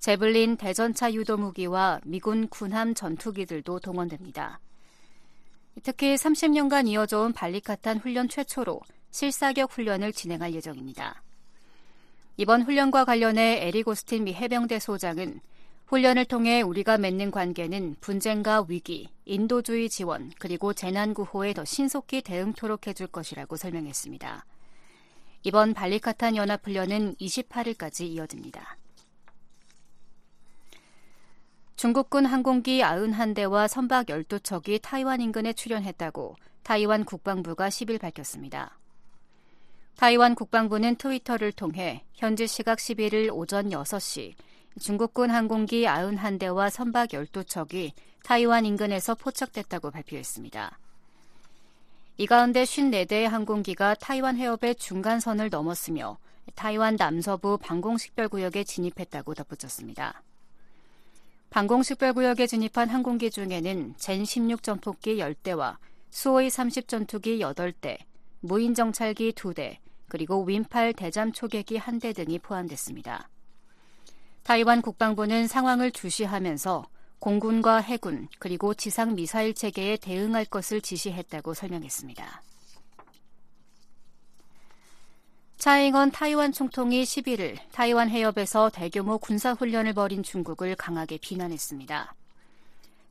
제블린 대전차 유도 무기와 미군 군함 전투기들도 동원됩니다. 특히 30년간 이어져 온 발리카탄 훈련 최초로 실사격 훈련을 진행할 예정입니다. 이번 훈련과 관련해 에리고스틴 미 해병대 소장은 훈련을 통해 우리가 맺는 관계는 분쟁과 위기, 인도주의 지원, 그리고 재난구호에 더 신속히 대응토록 해줄 것이라고 설명했습니다. 이번 발리카탄 연합훈련은 28일까지 이어집니다. 중국군 항공기 91대와 선박 12척이 타이완 인근에 출현했다고 타이완 국방부가 10일 밝혔습니다. 타이완 국방부는 트위터를 통해 현지 시각 11일 오전 6시 중국군 항공기 91대와 선박 12척이 타이완 인근에서 포착됐다고 발표했습니다. 이 가운데 54대의 항공기가 타이완 해협의 중간선을 넘었으며 타이완 남서부 방공식별구역에 진입했다고 덧붙였습니다. 방공식별구역에 진입한 항공기 중에는 젠16 전폭기 10대와 수호이 30 전투기 8대, 무인 정찰기 2대, 그리고 윈팔 대잠 초계기 1대 등이 포함됐습니다. 타이완 국방부는 상황을 주시하면서 공군과 해군 그리고 지상 미사일 체계에 대응할 것을 지시했다고 설명했습니다. 차잉원 타이완 총통이 11일 타이완 해협에서 대규모 군사훈련을 벌인 중국을 강하게 비난했습니다.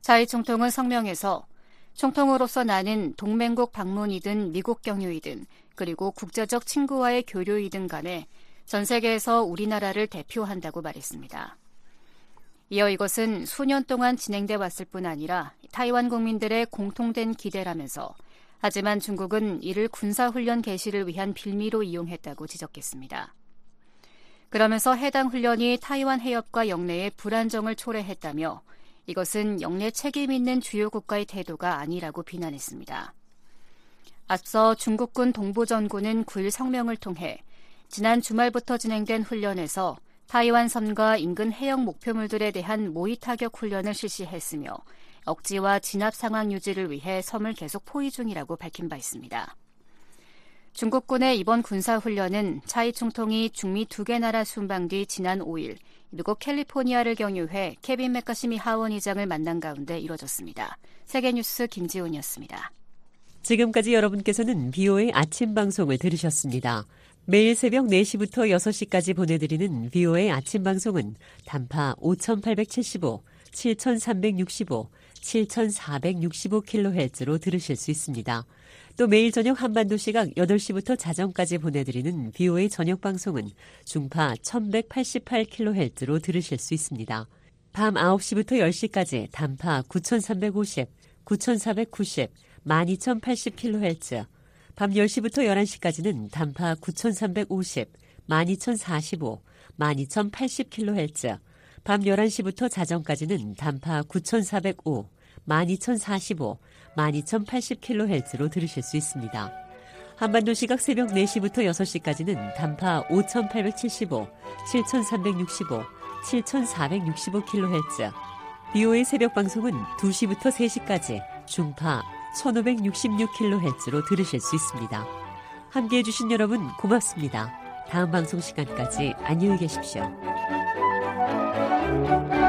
차이 총통은 성명에서 총통으로서 나는 동맹국 방문이든 미국 경유이든 그리고 국제적 친구와의 교류이든 간에 전 세계에서 우리나라를 대표한다고 말했습니다. 이어 이것은 수년 동안 진행돼 왔을 뿐 아니라 타이완 국민들의 공통된 기대라면서 하지만 중국은 이를 군사훈련 개시를 위한 빌미로 이용했다고 지적했습니다. 그러면서 해당 훈련이 타이완 해협과 영내의 불안정을 초래했다며 이것은 영내 책임 있는 주요 국가의 태도가 아니라고 비난했습니다. 앞서 중국군 동부전군은 9일 성명을 통해 지난 주말부터 진행된 훈련에서 타이완 섬과 인근 해역 목표물들에 대한 모의 타격 훈련을 실시했으며 억지와 진압 상황 유지를 위해 섬을 계속 포위 중이라고 밝힌 바 있습니다. 중국군의 이번 군사훈련은 차이 총통이 중미 두 개 나라 순방 뒤 지난 5일 미국 캘리포니아를 경유해 케빈 맥카시미 하원 의장을 만난 가운데 이뤄졌습니다. 세계뉴스 김지훈이었습니다. 지금까지 여러분께서는 비오의 아침 방송을 들으셨습니다. 매일 새벽 4시부터 6시까지 보내드리는 비오의 아침 방송은 단파 5875, 7365, 7465kHz로 들으실 수 있습니다. 또 매일 저녁 한반도 시각 8시부터 자정까지 보내드리는 BOA 저녁 방송은 중파 1188kHz로 들으실 수 있습니다. 밤 9시부터 10시까지 단파 9350, 9490, 12080kHz, 밤 10시부터 11시까지는 단파 9350, 12045, 12080kHz, 밤 11시부터 자정까지는 단파 9405, 12045, 12080kHz로 들으실 수 있습니다. 한반도 시각 새벽 4시부터 6시까지는 단파 5875, 7365, 7465kHz, BO의 새벽 방송은 2시부터 3시까지 중파 1566kHz로 들으실 수 있습니다. 함께 해주신 여러분 고맙습니다. 다음 방송 시간까지 안녕히 계십시오. Thank you.